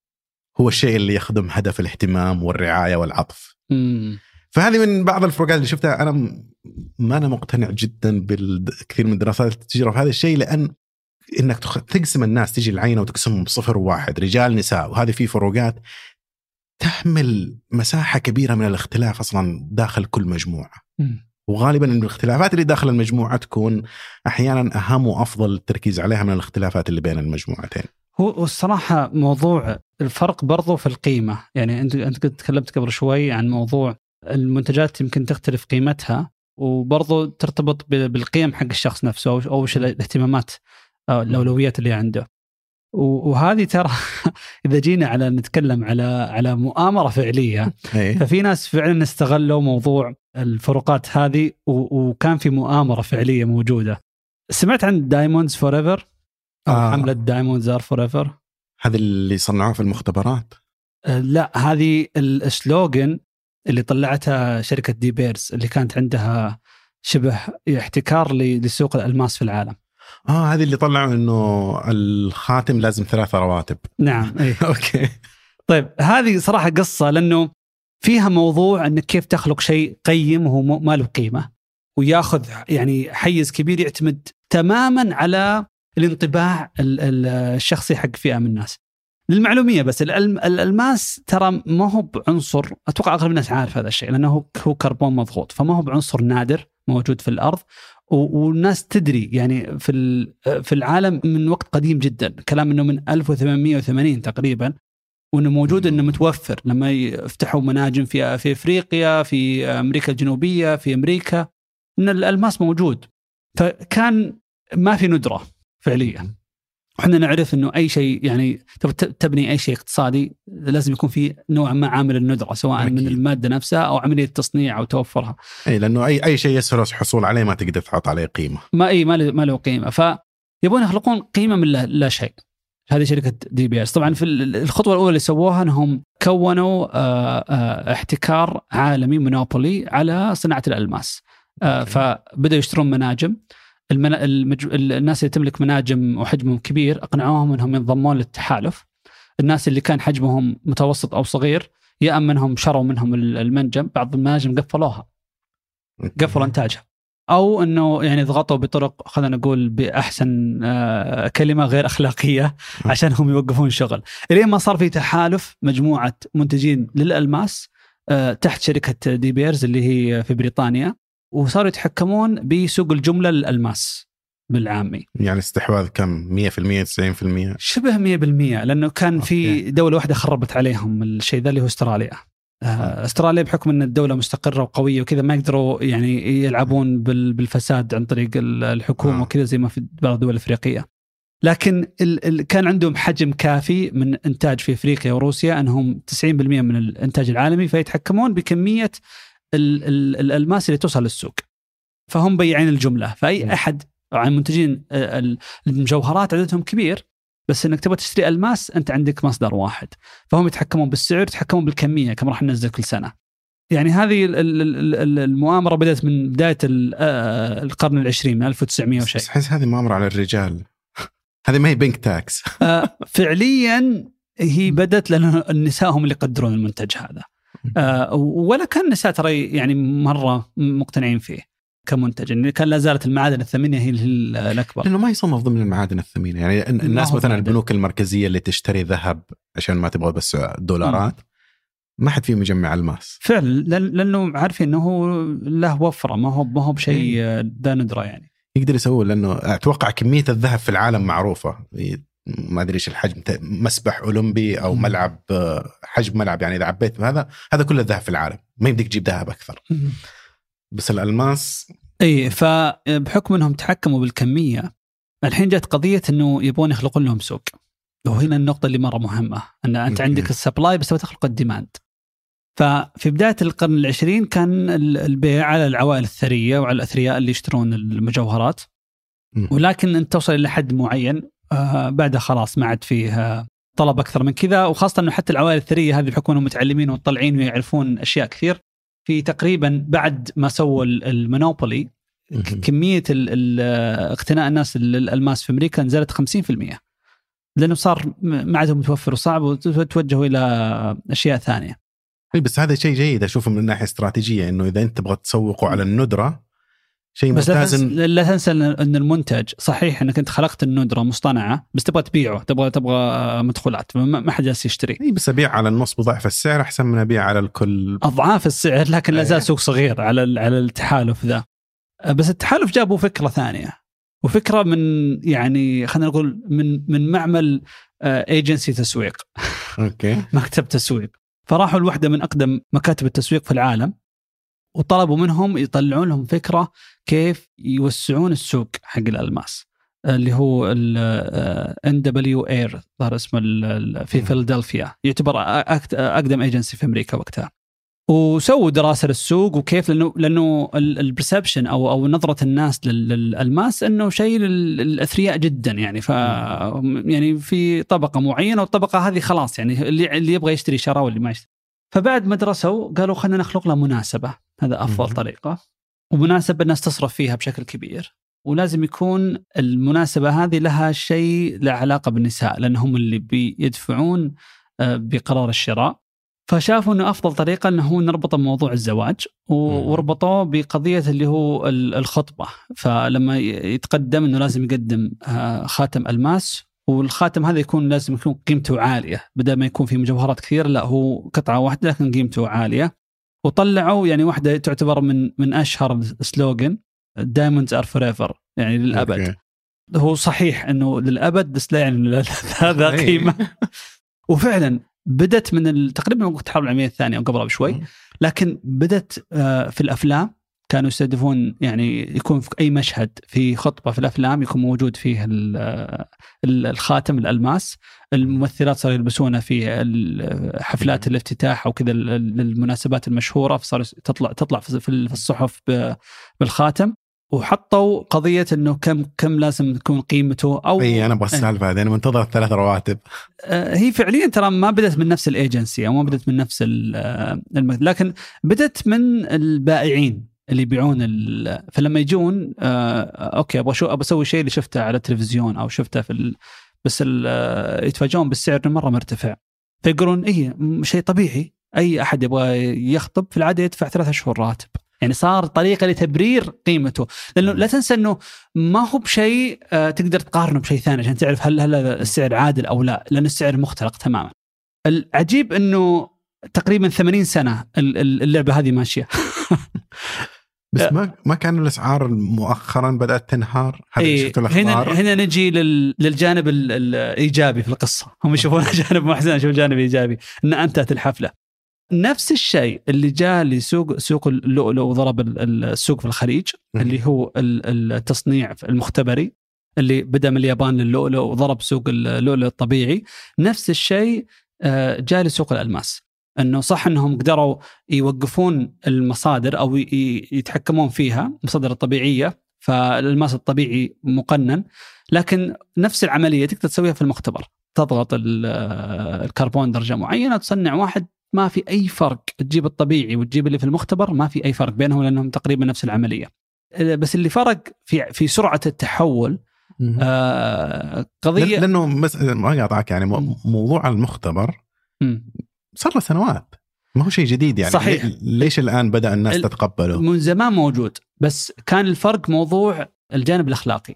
هو الشيء اللي يخدم هدف الاهتمام والرعاية والعطف مم. فهذه من بعض الفروقات اللي شفتها أنا ما أنا مقتنع جدا بالكثير من الدراسات اللي تجرى في هذا الشيء لأن إنك تقسم الناس تجي العينة وتقسمهم بصفر وواحد رجال نساء وهذه في فروقات تحمل مساحة كبيرة من الاختلاف أصلا داخل كل مجموعة. م. وغالبا الاختلافات اللي داخل المجموعة تكون أحيانا أهم وأفضل التركيز عليها من الاختلافات اللي بين المجموعتين. هو الصراحه موضوع الفرق برضو في القيمة، يعني أنت أنت تكلمت قبل شوي عن موضوع المنتجات يمكن تختلف قيمتها وبرضو ترتبط بالقيم حق الشخص نفسه أو وش الاهتمامات أو الأولويات اللي عنده. وهذه ترى إذا جينا على نتكلم على على مؤامرة فعلية إيه. ففي ناس فعلا استغلوا موضوع الفروقات هذه وكان في مؤامرة فعلية موجودة. سمعت عن diamonds forever آه. حملة diamonds are forever هذه اللي صنعوها في المختبرات؟ آه، لا هذه ال slogan اللي طلعتها شركة De Beers اللي كانت عندها شبه احتكار لسوق الألماس في العالم. آه هذه اللي طلعوا إنه الخاتم لازم ثلاثة رواتب. نعم أي. Okay. طيب هذه صراحة قصة لأنه فيها موضوع إنك كيف تخلق شيء قيم وهو ما له قيمة وياخذ يعني حيز كبير يعتمد تماما على الانطباع الشخصي حق فئة من الناس. للمعلومية بس الالماس ترى ما هو بعنصر أتوقع أغلب الناس عارف هذا الشيء لأنه هو كربون مضغوط فما هو بعنصر نادر موجود في الأرض والناس تدري يعني في في العالم من وقت قديم جدا كلام إنه من 1880 تقريبا وإنه موجود إنه متوفر لما يفتحوا مناجم في في إفريقيا في أمريكا الجنوبية في أمريكا إن الالماس موجود فكان ما في ندرة فعليا إحنا نعرف إنه أي شيء يعني تبني أي شيء اقتصادي لازم يكون في نوع ما عامل الندرة سواء أكيد. من المادة نفسها أو عملية تصنيع أو توفرها. اي لأنه اي أي شيء يسهل الحصول عليه ما تقدر تحط عليه قيمة. ما إي ما له ما له قيمة فيبون يخلقون قيمة من لا شيء. هذه شركة De Beers طبعا في الخطوة الأولى اللي سووها إنهم كونوا آه، آه، احتكار عالمي monopoly على صناعة الألماس. آه، فبدأوا يشترون مناجم. المنا... المج... الناس اللي تملك مناجم وحجمهم كبير أقنعوهم إنهم ينضمون للتحالف. الناس اللي كان حجمهم متوسط أو صغير يا أما إنهم شروا منهم المنجم بعض المناجم قفلوها. قفلوا إنتاجها. أو إنه يعني ضغطوا بطرق خلينا نقول بأحسن آه، كلمة غير أخلاقية عشان هم يوقفون الشغل إلين ما صار في تحالف مجموعة منتجين للألماس آه، تحت شركة De Beers اللي هي في بريطانيا وصاروا يتحكمون بسوق الجملة للألماس بالعامي. يعني استحواذ كم؟ 100% 90% شبه 100% لأنه كان okay. في دولة واحدة خربت عليهم الشيء ذا اللي هو أستراليا. استراليا بحكم إن الدولة مستقرة وقوية وكذا ما يقدروا يعني يلعبون بالفساد عن طريق الحكومة آه. وكذا زي ما في بعض الدول الأفريقية. لكن ال ال كان عندهم حجم كافي من إنتاج في أفريقيا وروسيا أنهم 90% من الإنتاج العالمي فيتحكمون بكمية الألماس اللي توصل للسوق فهم بياعين الجملة فأي أحد عن منتجين آه، المجوهرات عددهم كبير بس إنك تبغى تشتري ألماس أنت عندك مصدر واحد. فهم يتحكمون بالسعر يتحكمون بالكمية كم راح ننزل كل سنة. يعني هذه المؤامرة بدأت من بداية آه، القرن العشرين من 1900 وشيء. احس هذه مؤامرة على الرجال. هذه ما هي بنك تاكس آه، فعليا هي بدأت لأن النساء هم اللي يقدرون المنتج هذا. آه ولا كان النساء ترى يعني مرة مقتنعين فيه. كمنتج. يعني كان لا زالت المعادن الثمينة هي الأكبر. لأنه ما يصنف ضمن المعادن الثمينة. يعني الناس مثلا البنوك المركزية اللي تشتري ذهب عشان ما تبغى بس دولارات ما حد فيهم يجمع الماس. فعلا لأنه عارفين إنه له وفرة ما هو ما هو بشيء إيه. ذا ندرة يعني. يقدر يسوي لأنه أتوقع كمية الذهب في العالم معروفة. ما أدري إيش الحجم مسبح أولمبي أو ملعب حجم ملعب يعني إذا عبيت بهذا هذا كله ذهب في العالم. ما يمديك تجيب ذهب أكثر. بس الألماس إي فبحكم إنهم تحكموا بالكمية الحين جت قضية إنه يبغون يخلقون لهم سوق. وهنا النقطة اللي مرة مهمة أن أنت عندك ال supply بس تخلق ال demand. ففي بداية القرن العشرين كان البيع على العوائل الثرية وعلى الأثرياء اللي يشترون المجوهرات. ولكن أنت توصل إلى حد معين آه بعدها خلاص ما عاد فيه طلب أكثر من كذا. وخاصة إنه حتى العوائل الثرية هذه بحكم إنهم متعلمين ومطلعين ويعرفون أشياء كثير في تقريبا بعد ما سووا المونوبولي كمية اقتناء الناس للالماس في أمريكا نزلت 50% لأنه صار ما عندهم متوفر وصعب وتوجهوا إلى أشياء ثانية. بس هذا شيء جيد أشوفه من ناحية استراتيجية إنه إذا أنت تبغى تسوقه على الندرة شيء ممتاز بس لا تنسى ان المنتج صحيح إنك أنت خلقت الندرة مصطنعة بس تبغى تبيعه تبغى تبغى مدخولات ما حد جالس يشتري. إي بس أبيع على النص بضعف السعر أحسن من أبيع على الكل. أضعاف السعر لكن لا زال. سوق صغير على على التحالف ذا. بس التحالف جابوا فكرة ثانية وفكرة من يعني خلينا نقول من من معمل ايجنسي تسويق Okay. مكتب تسويق. فراحوا لوحده من أقدم مكاتب التسويق في العالم وطلبوا منهم يطلعون لهم فكرة كيف يوسعون السوق حق الألماس. اللي هو N.W. Ayer ظهر اسمه في فيلادلفيا. يعتبر أقدم ايجنسي في أمريكا وقتها. وسووا دراسة للسوق وكيف لأنه لأنه ال perception أو أو نظرة الناس للألماس إنه شيء للأثرياء جدا يعني. ف يعني في طبقة معينة والطبقة هذه خلاص يعني اللي اللي يبغى يشتري شرى واللي ما يشتري. فبعد ما درسوا قالوا خلينا نخلق له مناسبة. هذا أفضل طريقة. ومناسبة الناس تصرف فيها بشكل كبير ولازم يكون المناسبة هذه لها شيء له علاقة بالنساء لأن هم اللي بيدفعون آه، بقرار الشراء. فشافوا إنه أفضل طريقة إنه نربط بموضوع الزواج وربطوه بقضية اللي هو الخطبة. فلما يتقدم إنه لازم يقدم آه، خاتم ألماس والخاتم هذا يكون لازم يكون قيمته عالية. بدل ما يكون في مجوهرات كثير لا هو قطعة واحدة لكن قيمته عالية. وطلعوا يعني واحدة تعتبر من من أشهر سلوجن Diamonds are forever يعني للأبد okay. هو صحيح إنه للأبد بس لا يعني هذا. قيمة وفعلا بدت من تقريبا وقت الحرب العالمية الثانية أو قبلها بشوي لكن بدت آه، في الأفلام كانوا يستهدفون يعني يكون في أي مشهد في خطبة في الأفلام يكون موجود فيه ال- ال- الخاتم الألماس. الممثلات صاروا يلبسونه في حفلات الافتتاح أو كذا المناسبات المشهورة فصار تطلع تطلع في الصحف بالخاتم. وحطوا قضية إنه كم كم لازم تكون قيمته أو اي أنا أبغى السالفه هذه. أنا منتظر ثلاث رواتب. آه، هي فعليا ترى ما بدأت من نفس الإيجنسي أو ما بدأت من نفس آه، لكن بدأت من البائعين. اللي يبيعون فلما يجون آه، okay أبغى شو أبغى أسوي شيء اللي شفته على التلفزيون أو شفته في ال... بس. آه، يتفاجئون بالسعر مرة مرتفع. فيقولون اي شيء طبيعي. أي أحد يبغى يخطب في العادة يدفع ثلاثة شهور راتب. يعني صار طريقة لتبرير قيمته. لأنه لا تنسى إنه ما هو بشيء آه، تقدر تقارنه بشيء ثاني عشان تعرف هل هل هذا السعر عادل أو لا لأن السعر مختلق تماما. العجيب إنه تقريبا 80 سنة ال- ال- اللعبة هذه ماشية. بس أه. ما ما كان الأسعار مؤخرا بدأت تنهار؟ هذا إيه، شفته هنا الأخبار. هنا نجي لل- للجانب ال- الإيجابي في القصة. هم يشوفون جانب محزن يشوفون جانب إيجابي. إن أنتهت الحفلة. نفس الشيء اللي جاء لسوق سوق اللؤلؤ وضرب ال- ال- السوق في الخليج. اللي هو ال- التصنيع المختبري اللي بدأ من اليابان للؤلؤ وضرب سوق اللؤلؤ الطبيعي نفس الشيء آه، جاء لسوق الألماس. انه صح انهم قدروا يوقفون المصادر أو يتحكمون فيها المصادر الطبيعية فالالماس الطبيعي مقنن لكن نفس العملية تقدر تسويها في المختبر تضغط ال- الكربون درجة معينة تصنع واحد ما في أي فرق تجيب الطبيعي وتجيب اللي في المختبر ما في أي فرق بينهم لأنهم تقريبا نفس العملية بس اللي فرق في في سرعة التحول. آه قضية لأنه بس ما قاطعك يعني. موضوع المختبر. صار له سنوات ما هو شيء جديد يعني صحيح. لي- ليش الآن بدأ الناس ال- تتقبله؟ من زمان موجود بس كان الفرق موضوع الجانب الأخلاقي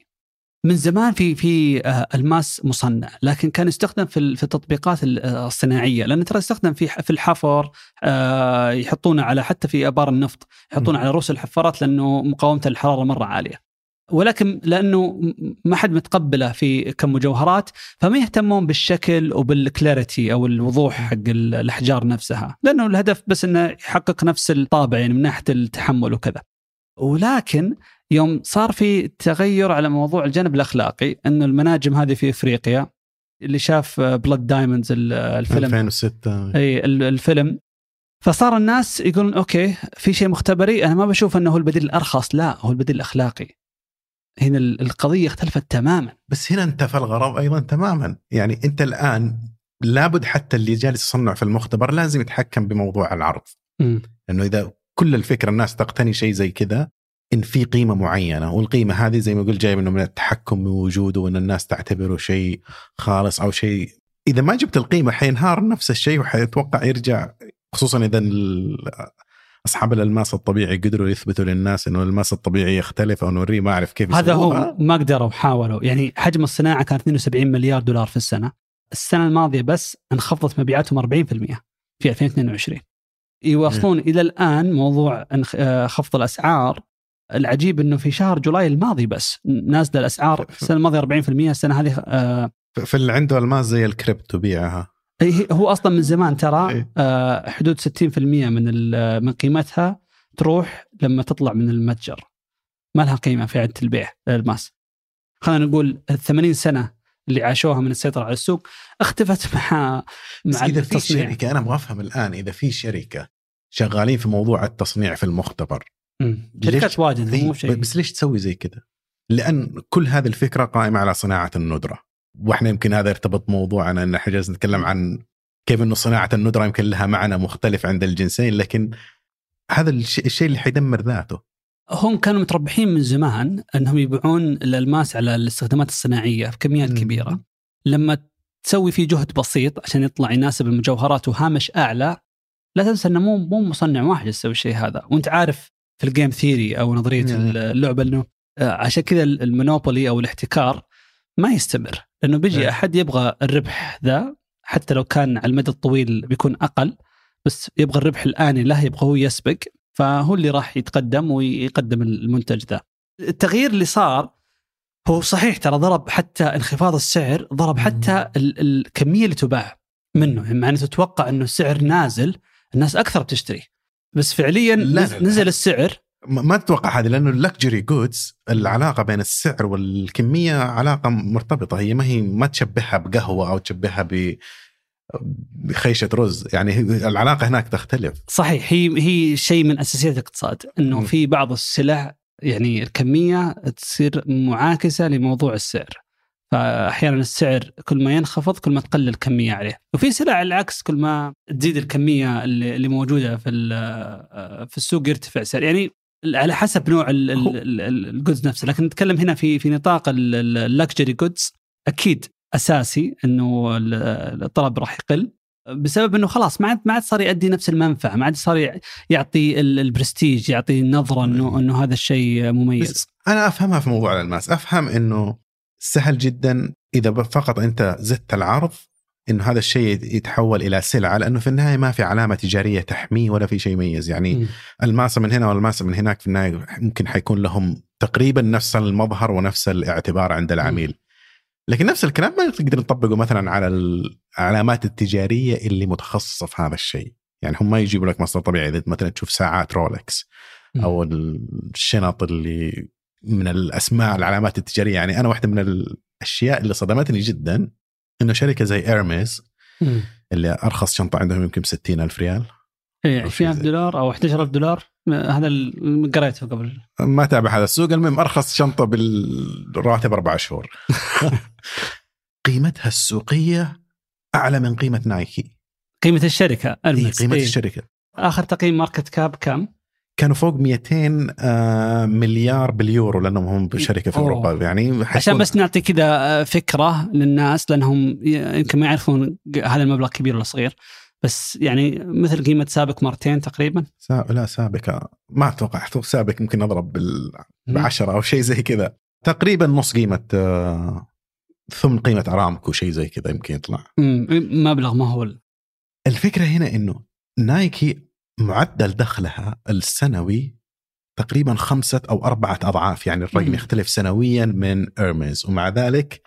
من زمان في في آه، ألماس مصنع لكن كان يستخدم في في التطبيقات ال- آه، الصناعية لأن ترى يستخدم في في الحفر آه، يحطونه على حتى في آبار النفط يحطونه. على رؤوس الحفارات لأنه مقاومه الحراره مرة عالية ولكن لأنه ما حد متقبله في كمجوهرات فما يهتمون بالشكل وبالكلاريتي أو الوضوح حق ال- الأحجار نفسها لأنه الهدف بس إنه يحقق نفس الطابع يعني من ناحية التحمل وكذا. ولكن يوم صار في تغير على موضوع الجانب الأخلاقي انه المناجم هذه في إفريقيا اللي شاف Blood Diamonds الفيلم. 2006 إي ال- الفيلم. فصار الناس يقولون okay في شيء مختبري أنا ما بشوف إنه هو البديل الأرخص. لا هو البديل الأخلاقي. هنا ال- القضية اختلفت تماما. بس هنا انتفى الغرض أيضا تماما. يعني أنت الآن لابد حتى اللي جالس يصنع في المختبر لازم يتحكم بموضوع العرض. لأنه إذا كل الفكرة الناس تقتني شيء زي كذا إن في قيمة معينة والقيمة هذه زي ما قلت جاية منه من التحكم بوجوده وإن الناس تعتبره شيء خالص أو شيء. إذا ما جبت القيمة حينهار نفس الشيء وحيتوقع يرجع خصوصا إذا أصحاب الألماس الطبيعي قدروا يثبتوا للناس إنه الألماس الطبيعي يختلف أو نوريه ما أعرف كيف هذا. هو ما قدروا حاولوا. يعني حجم الصناعة كان 72 مليار دولار في السنة. السنة الماضية بس انخفضت مبيعاتهم 40% في 2022 يواصلون إلى الآن موضوع آه، خفض الأسعار. العجيب إنه في شهر July الماضي بس نازلة الأسعار السنة الماضية 40% السنة هذه آه، في اللي عنده ألماس زي الكريبتو بيعها. هو أصلا من زمان ترى إيه. آه، حدود 60% من من قيمتها تروح لما تطلع من المتجر. ما لها قيمة في عدة البيع الالماس خلينا نقول ال 80 سنة اللي عاشوها من السيطرة على السوق اختفت مع مع إذا في شركة أنا أبغى أفهم الآن إذا في شركة شغالين في موضوع التصنيع في المختبر شركات واجد إيه، مو شيء بس ليش تسوي زي كذا؟ لأن كل هذه الفكرة قائمة على صناعة الندرة. وإحنا يمكن هذا يرتبط موضوعنا إن إحنا جالسين نتكلم عن كيف إنه صناعة الندرة يمكن لها معنى مختلف عند الجنسين لكن هذا الش- الشيء اللي حيدمر ذاته هم كانوا متربحين من زمان إنهم يبيعون الألماس على الاستخدامات الصناعية في كميات مم. كبيرة لما تسوي فيه جهد بسيط عشان يطلع يناسب المجوهرات وهامش أعلى لا تنسى إنه مو مو مصنع واحد يسوي الشيء هذا وأنت عارف في ال game theory أو نظرية. اللعبة إنه آه، عشان كذا ال monopoly أو الاحتكار ما يستمر. لأنه بيجي نعم. أحد يبغى الربح ذا حتى لو كان على المدى الطويل بيكون أقل بس يبغى الربح الآني له يبغى هو يسبق فهو اللي راح يتقدم ويقدم المنتج ذا. التغيير اللي صار هو صحيح ترى ضرب حتى انخفاض السعر ضرب حتى ال- الكمية اللي تباع منه. يعني مع تتوقع إنه السعر نازل الناس أكثر بتشتري. بس فعليا لا، نز- لا، لا. نزل السعر ما تتوقع هذه لأنه ال luxury goods العلاقة بين السعر والكمية علاقة مرتبطة هي ما هي ما تشبهها بقهوة أو تشبهها ب بخيشة رز. يعني العلاقة هناك تختلف. صحيح. هي هي شيء من أساسيات الاقتصاد إنه مم. في بعض السلع يعني الكمية تصير معاكسة لموضوع السعر. فأحيانا السعر كل ما ينخفض كل ما تقل الكمية عليه. وفي سلع على العكس كل ما تزيد الكمية اللي موجودة في في السوق يرتفع سعر. يعني على حسب نوع ال goods نفسه. لكن نتكلم هنا في في نطاق ال luxury goods أكيد أساسي إنه ال- الطلب راح يقل بسبب إنه خلاص ما عاد ما عاد صار يؤدي نفس المنفعة ما عاد صار يعطي ال- البرستيج يعطي النظره انه إنه هذا الشيء مميز. بس أنا أفهمها في موضوع الألماس. أفهم إنه سهل جدا إذا فقط أنت زدت العرض إنه هذا الشيء يتحول إلى سلعة لأنه في النهاية ما في علامة تجارية تحميه ولا في شيء يميز. يعني. الماسة من هنا والماسة من هناك في النهاية ممكن حيكون لهم تقريبا نفس المظهر ونفس الاعتبار عند العميل. لكن نفس الكلام ما نقدر نطبقه مثلا على العلامات التجارية اللي متخصصة في هذا الشيء. يعني هم ما يجيبوا لك مصدر طبيعي إذا مثلا تشوف ساعات رولكس أو الشنط اللي من الأسماء العلامات التجارية. يعني أنا واحدة من الأشياء اللي صدمتني جدا إنه شركة زي Hermès. اللي أرخص شنطة عندهم يمكن 60 ألف ريال. إيه، أو شيء 20000 زي- دولار أو 11000 دولار. هذا اللي قريته قبل. ما تابع هذا السوق المهم أرخص شنطة بالراتب أربع شهور. قيمتها السوقية أعلى من قيمة نايكي. قيمة الشركة إيه المس قيمة إيه. الشركة. آخر تقييم ماركت كاب كم؟ كانوا فوق 200 آه، مليار باليورو لأنهم هم شركة في أوه. أوروبا. يعني عشان بس نعطي كذا آه، فكرة للناس لأنهم يمكن ما يعرفون هذا المبلغ كبير ولا صغير. بس يعني مثل قيمة سابق مرتين تقريبا. سا... لا سابقة. ما أتوقع سابق يمكن أضرب بال... بعشرة أو شيء زي كذا. تقريبا نص قيمة آه، ثمن قيمة أرامكو شيء زي كذا يمكن يطلع. مبلغ مهول. الفكرة هنا إنه نايكي معدل دخلها السنوي تقريبا خمسة أو أربعة أضعاف يعني الرقم. يختلف سنويا من إيرميز ومع ذلك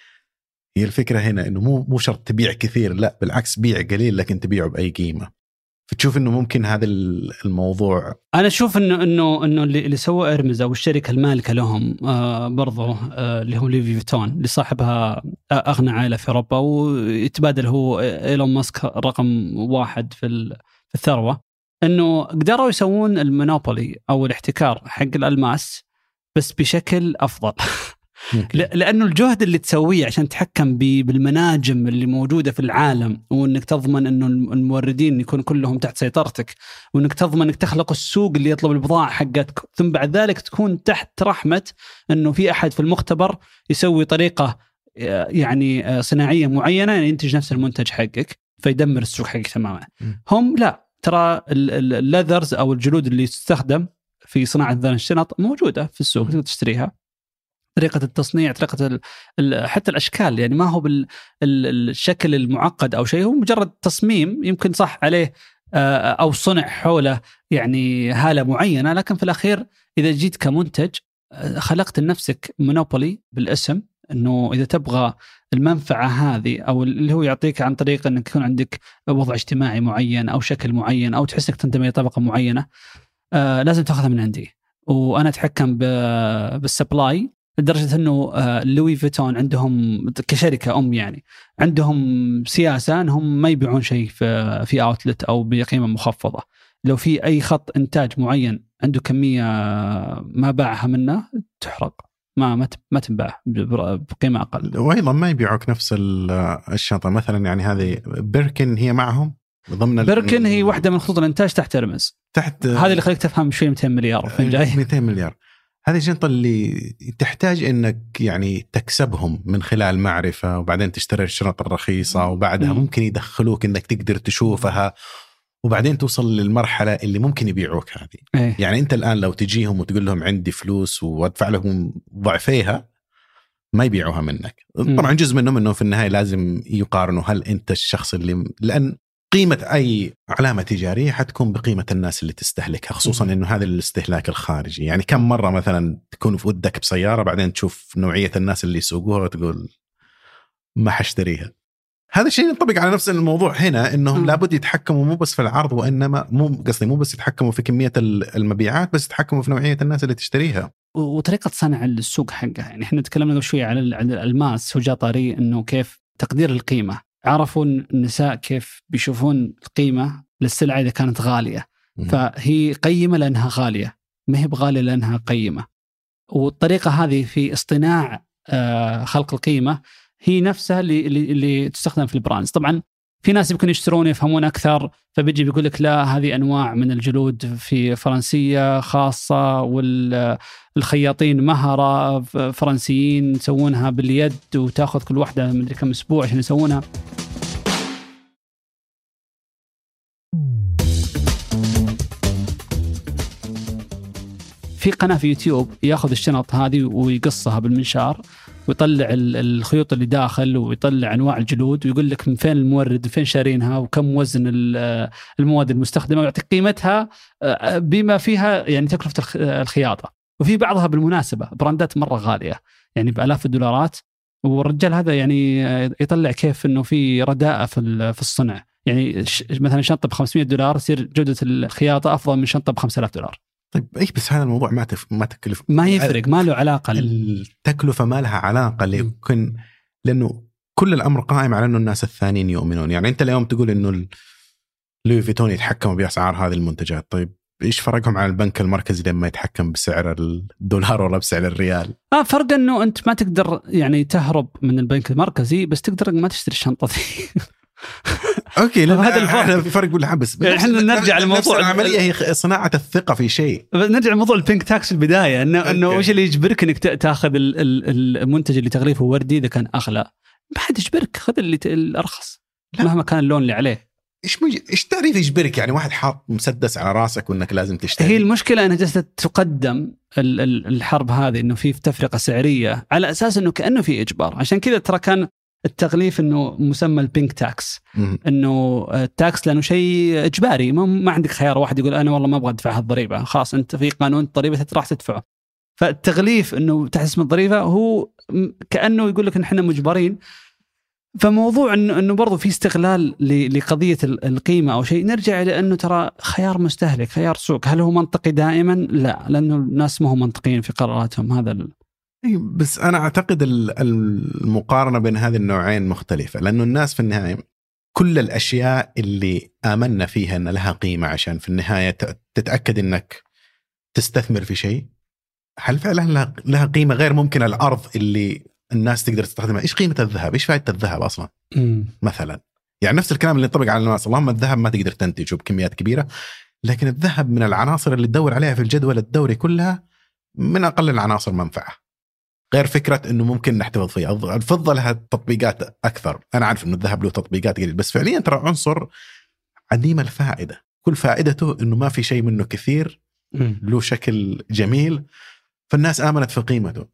هي الفكرة هنا أنه مو مو شرط تبيع كثير لا بالعكس بيع قليل لكن تبيعه بأي قيمة. فتشوف أنه ممكن هذا الموضوع أنا أشوف إنه إنه إنه اللي, سوى Hermès أو الشركة المالكة لهم آه برضو آه اللي هو Louis Vuitton اللي صاحبها أغنى عائلة في أوروبا ويتبادل هو إيلون ماسك رقم واحد في الثروة. إنه قدروا يسوون ال monopoly أو الاحتكار حق الألماس بس بشكل أفضل. لأنه الجهد اللي تسويه عشان تتحكم بالمناجم اللي موجودة في العالم وإنك تضمن إنه الم- الموردين يكونوا كلهم تحت سيطرتك وإنك تضمن إنك تخلق السوق اللي يطلب البضاعة حقتك ثم بعد ذلك تكون تحت رحمة إنه في أحد في المختبر يسوي طريقة آه، يعني آه، صناعية معينة ينتج نفس المنتج حقك فيدمر السوق حقك تماما. هم لا. ترى ال- ال- الليذرز أو الجلود اللي تستخدم في صناعة ذا الشنط موجودة في السوق تقدر تشتريها. طريقة التصنيع ال ال حتى الأشكال يعني ما هو بالشكل المعقد أو شيء هو مجرد تصميم يمكن صح عليه آه، أو صنع حوله يعني هالة معينة لكن في الأخير إذا جيت كمنتج آه، خلقت لنفسك monopoly بالاسم إنه إذا تبغى المنفعة هذه أو اللي هو يعطيك عن طريق إنك يكون عندك وضع اجتماعي معين أو شكل معين أو تحس إنك تنتمي لطبقه معينة آه لازم تأخذها من عندي. وأنا أتحكم بال supply لدرجة إنه آه، Louis Vuitton عندهم كشركة أم يعني عندهم سياسة إنهم ما يبيعون شيء في في اوتلت أو بقيمة مخفضة. لو في أي خط إنتاج معين عنده كمية ما باعها منه تحرق. ما ما ما تنباع بقيمة أقل. وأيضا ما يبيعوك نفس ال- الشنطة. مثلا يعني هذه بيركن هي معهم ضمن بيركن هي واحدة من خطوط الإنتاج تحت ارمز تحت هذه اللي خليك تفهم شوي 200 مليار فين جاي. 200 مليار. هذه الشنطة اللي تحتاج إنك يعني تكسبهم من خلال معرفة وبعدين تشتري الشنط الرخيصة وبعدها مم. ممكن يدخلوك إنك تقدر تشوفها. وبعدين توصل للمرحلة اللي ممكن يبيعوك هذه. إيه. يعني أنت الآن لو تجيهم وتقول لهم عندي فلوس وأدفع لهم ضعفيها ما يبيعوها منك. طبعا جزء منهم إنه في النهاية لازم يقارنوا هل أنت الشخص اللي لأن قيمة أي علامة تجارية حتكون بقيمة الناس اللي تستهلكها خصوصا. إنه هذا الاستهلاك الخارجي. يعني كم مرة مثلا تكون في ودك بسيارة بعدين تشوف نوعية الناس اللي يسوقوها وتقول ما حشتريها. هذا الشيء ينطبق على نفس الموضوع هنا إنهم مم. لابد يتحكموا مو بس في العرض وإنما مو قصدي مو بس يتحكموا في كمية ال- المبيعات بس يتحكموا في نوعية الناس اللي تشتريها. وطريقة صنع السوق حقه يعني إحنا تكلمنا قبل شوية على الألماس وجاء طاري إنه كيف تقدير القيمة. عرفوا النساء كيف بيشوفون القيمة للسلعة إذا كانت غالية. مم. فهي قيمة لأنها غالية ما هي بغالية لأنها قيمة. والطريقة هذه في اصطناع آه، خلق القيمة هي نفسها اللي اللي, تستخدم في البراندز. طبعا في ناس يمكن يشترون يفهمون أكثر فبيجي بيقول لك لا هذه أنواع من الجلود في فرنسية خاصة والخياطين مهرة فرنسيين يسوونها باليد وتأخذ كل واحدة مدري كم أسبوع عشان يسوونها. في قناة في يوتيوب ياخذ الشنط هذه ويقصها بالمنشار. ويطلع ال- الخيوط اللي داخل ويطلع أنواع الجلود ويقول لك من فين المورد فين شارينها وكم وزن ال- المواد المستخدمة ويعطيك قيمتها آه، بما فيها يعني تكلفة الخ- الخياطة. وفي بعضها بالمناسبة براندات مرة غالية يعني بألاف الدولارات. والرجال هذا يعني آه، يطلع كيف إنه في رداءة في ال- في الصنع. يعني مثلا شنطة ب 500 دولار تصير جودة الخياطة أفضل من شنطة ب 5000 دولار. طيب اي بس هذا الموضوع ما تف... ما تكلف ما يفرق ما له علاقة التكلفة ما لها علاقة لكن لأنه كل الأمر قائم على أنه الناس الثانيين يؤمنون. يعني أنت اليوم تقول إنه لوي فيتون يتحكموا بأسعار هذه المنتجات. طيب إيش فرقهم عن البنك المركزي لما يتحكم بسعر الدولار ولا بسعر الريال؟ آه فرق إنه أنت ما تقدر يعني تهرب من البنك المركزي بس تقدر ما تشتري الشنطة ذي. okay لا هذا الفرق. إحنا في فرق ولا بس إحنا نرجع لموضوع العملية هي صناعة الثقة في شيء. نرجع لموضوع ال pink tax في البداية انه إنه. وش اللي يجبرك إنك تا- تاخذ ال- ال- المنتج اللي تغليفه وردي إذا كان أغلى؟ ما حد يجبرك خذ اللي الأرخص لا. مهما كان اللون اللي عليه. إيش مج... إيش تعريف يجبرك؟ يعني واحد حاط مسدس على راسك وإنك لازم تشتري. هي المشكلة إنها جالسة تقدم ال- ال- الحرب هذه إنه في تفرقة سعرية على أساس إنه كأنه في إجبار. عشان كذا ترى كان التغليف إنه مسمى ال pink tax. إنه ال tax لأنه شيء إجباري. ما, ما عندك خيار واحد يقول أنا والله ما أبغى أدفع هالضريبة. خلاص أنت في قانون ضريبه راح تدفعه. فالتغليف إنه تحت اسم الضريبة هو كأنه يقول لك إن إحنا مجبرين. فموضوع انه إنه برضه في استغلال لقضية ال- القيمة أو شيء. نرجع إلى إنه ترى خيار مستهلك خيار سوق. هل هو منطقي دائما؟ لا لأنه الناس ما هم منطقيين في قراراتهم. هذا بس أنا أعتقد ال- المقارنة بين هذه النوعين مختلفة لأنه الناس في النهاية كل الأشياء اللي آمنا فيها إن لها قيمة عشان في النهاية تتأكد إنك تستثمر في شيء هل فعلا لها- قيمة غير ممكنه الأرض اللي الناس تقدر تستخدمها؟ إيش قيمة الذهب؟ إيش فائده الذهب أصلا؟ مثلا. يعني نفس الكلام اللي ينطبق على الناس اللهم الذهب ما تقدر تنتجه بكميات كبيرة لكن الذهب من العناصر اللي تدور عليها في الجدول الدوري كلها من أقل العناصر منفعة. غير فكرة إنه ممكن نحتفظ فيها. الفضة لها تطبيقات أكثر. أنا عارف إنه الذهب له تطبيقات قليل بس فعليا ترى عنصر عديم الفائدة. كل فائدته إنه ما في شيء منه كثير له شكل جميل فالناس آمنت في قيمته.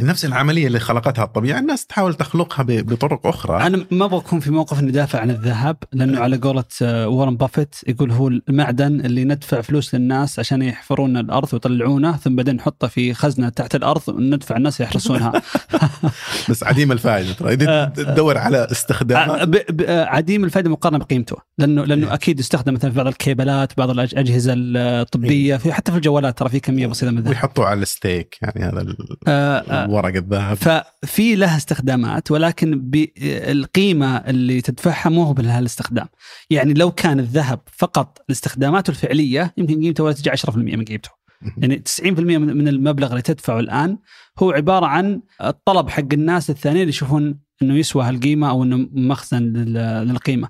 نفس العملية اللي خلقتها الطبيعه الناس تحاول تخلقها بطرق أخرى. أنا ما أبغى أكون في موقف إني دافع عن الذهب لأنه على قولة آه، وارن بافيت يقول هو المعدن اللي ندفع فلوس للناس عشان يحفرون الأرض ويطلعونه ثم بعدين نحطه في خزنة تحت الأرض وندفع الناس يحرسونها. بس عديم الفائدة ترى. آه، تدور على استخدامها آه، آه، عديم الفائدة مقارنة بقيمته. لأنه لأنه أكيد يستخدم مثلا في بعض الكيبلات بعض الأجهزة الطبية في حتى في الجوالات ترى في كمية بسيطة من الذهب. ويحطوا على الستيك يعني هذا الورق الذهب. ففي لها استخدامات ولكن بالقيمه اللي تدفعها مو هو بها الاستخدام. يعني لو كان الذهب فقط لاستخداماته الفعلية يمكن قيمته ولا تجي 10% من قيمته. يعني 90% من المبلغ اللي تدفعه الآن هو عبارة عن الطلب حق الناس الثانيين اللي يشوفون إنه يسوى هالقيمة أو إنه مخزن لل- للقيمة.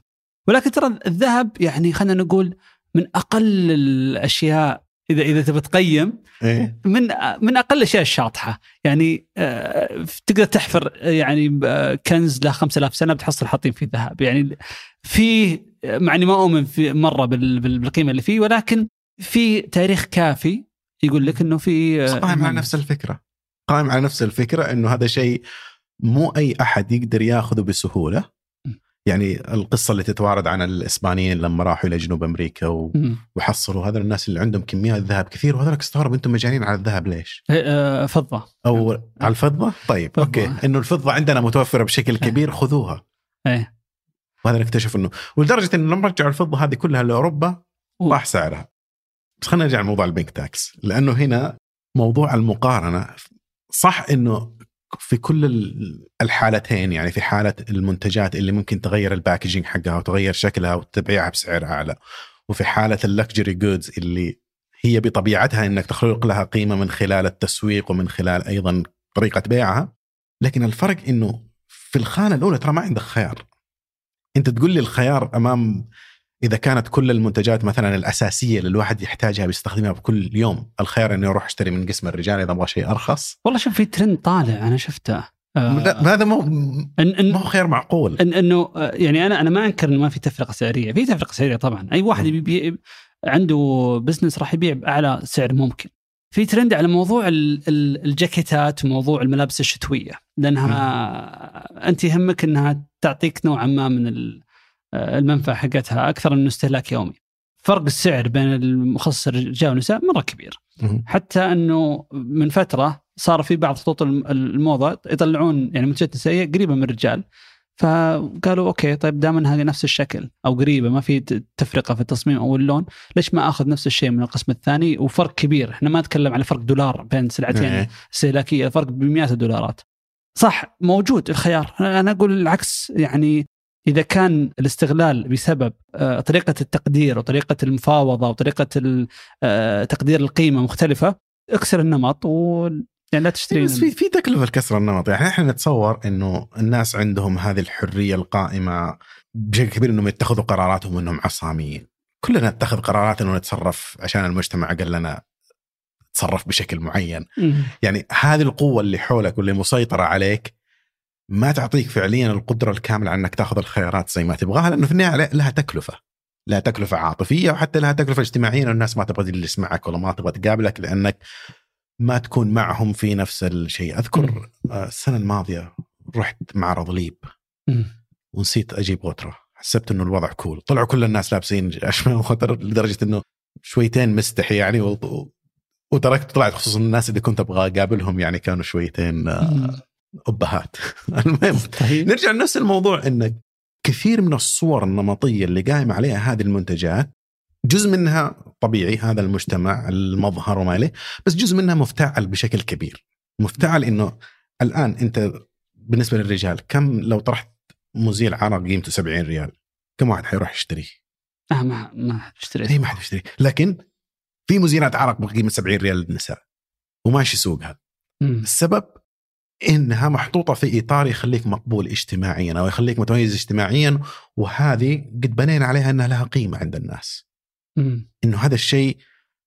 ولكن ترى الذهب يعني خلينا نقول من أقل الأشياء اذا إذا تبي تقيم إيه؟ من من أقل الأشياء الشاطحة. يعني آه، تقدر تحفر آه، يعني آه، كنز له 5000 سنة بتحصل حاطين فيه ذهب يعني في مع إني ما أؤمن في مرة بال- بال- بالقيمة اللي فيه ولكن في تاريخ كافي يقول لك إنه في قائم على نفس الفكرة. قائم على نفس الفكرة إنه هذا شيء مو أي أحد يقدر ياخذه بسهولة. يعني القصة اللي تتوارد عن الإسبانيين لما راحوا إلى جنوب أمريكا و... وحصلوا هذول الناس اللي عندهم كميات ذهب كثير وهذول استغربوا أنتم مجانين على الذهب ليش؟ آه، فضة. أو على الفضة؟ طيب فضة. okay. إنه الفضة عندنا متوفرة بشكل كبير خذوها. إيه. وهذا نكتشف انه ولدرجة إنه لما رجعوا الفضة هذه كلها لأوروبا راح سعرها. بس خلينا نرجع لموضوع ال pink tax. لأنه هنا موضوع المقارنة صح إنه في كل الحالتين يعني في حالة المنتجات اللي ممكن تغير ال packaging حقها وتغير شكلها وتبيعها بسعر أعلى وفي حالة ال luxury goods اللي هي بطبيعتها إنك تخلق لها قيمة من خلال التسويق ومن خلال أيضا طريقة بيعها لكن الفرق إنه في الخانة الأولى ترى ما عندك خيار. أنت تقول لي الخيار أمام إذا كانت كل المنتجات مثلا الأساسية اللي الواحد يحتاجها بيستخدمها بكل يوم الخيار إني أروح أشتري من قسم الرجال إذا أبغى شيء أرخص؟ والله شوف في ترند طالع أنا شفته. آه هذا مو إن إن ما هو خيار معقول. إن إنه آه، يعني أنا أنا ما أنكر إنه ما في تفرقة سعرية. في تفرقة سعرية طبعا. أي واحد يبي عنده بزنس راح يبيع بأعلى سعر ممكن. في ترند على موضوع الجاكيتات وموضوع الملابس الشتوية لأنها أنت يهمك إنها تعطيك نوعا ما من المنفعة حقتها أكثر من استهلاك يومي. فرق السعر بين المخصص الرجال والنساء مرة كبير. حتى إنه من فترة صار في بعض خطوط الموضة يطلعون يعني منتجات نسائيه قريبة من الرجال فقالوا أوكي طيب دام إنها نفس الشكل أو قريبة ما في تفرقة في التصميم أو اللون ليش ما آخذ نفس الشيء من القسم الثاني وفرق كبير إحنا ما نتكلم على فرق دولار بين سلعتين إيه. استهلاكية فرق بمئات الدولارات صح موجود الخيار أنا أقول العكس يعني إذا كان الاستغلال بسبب آه، طريقة التقدير وطريقة المفاوضة وطريقة آه، تقدير القيمة مختلفة اكسر النمط و يعني لا تشتري بس في في تكلفة لكسر النمط. يعني إحنا نتصور إنه الناس عندهم هذه الحرية القائمة بشكل كبير إنهم يتخذوا قراراتهم إنهم عصاميين. كلنا نتخذ قرارات إنه نتصرف عشان المجتمع قال لنا تصرف بشكل معين. يعني هذه القوة اللي حولك واللي مسيطرة عليك ما تعطيك فعليا القدرة الكاملة على إنك تأخذ الخيارات زي ما تبغاها لأنه في النهاية لها تكلفة. لها تكلفة عاطفية وحتى لها تكلفة اجتماعية. الناس ما تبغى اللي يسمعك ولا ما تبغى تقابلك لأنك ما تكون معهم في نفس الشيء. أذكر آه، السنة الماضية رحت معرض ليب ونسيت أجيب غتره حسبت إنه الوضع كول. طلعوا كل الناس لابسين اشمال غتر لدرجة إنه شويتين مستحي يعني و... وتركت. طلعت خصوصا الناس اللي كنت أبغى أقابلهم يعني كانوا شويتين آه، أبهات. المهم طيب. نرجع لنفس الموضوع انك كثير من الصور النمطية اللي قايمه عليها هذه المنتجات جزء منها طبيعي هذا المجتمع المظهر وما إليه بس جزء منها مفتعل بشكل كبير. مفتعل إنه الآن أنت بالنسبة للرجال كم لو طرحت مزيل عرق قيمته 70 ريال كم واحد حيروح يشتريه؟ آه ما ما اشتريت اي ما حد يشتري لكن في مزيلات عرق بقيمة 70 ريال للنساء وماشي سوقها. السبب؟ إنها محطوطة في إطار يخليك مقبول اجتماعيا أو يخليك متميز اجتماعيا وهذه قد بنينا عليها إنها لها قيمة عند الناس. إنه هذا الشيء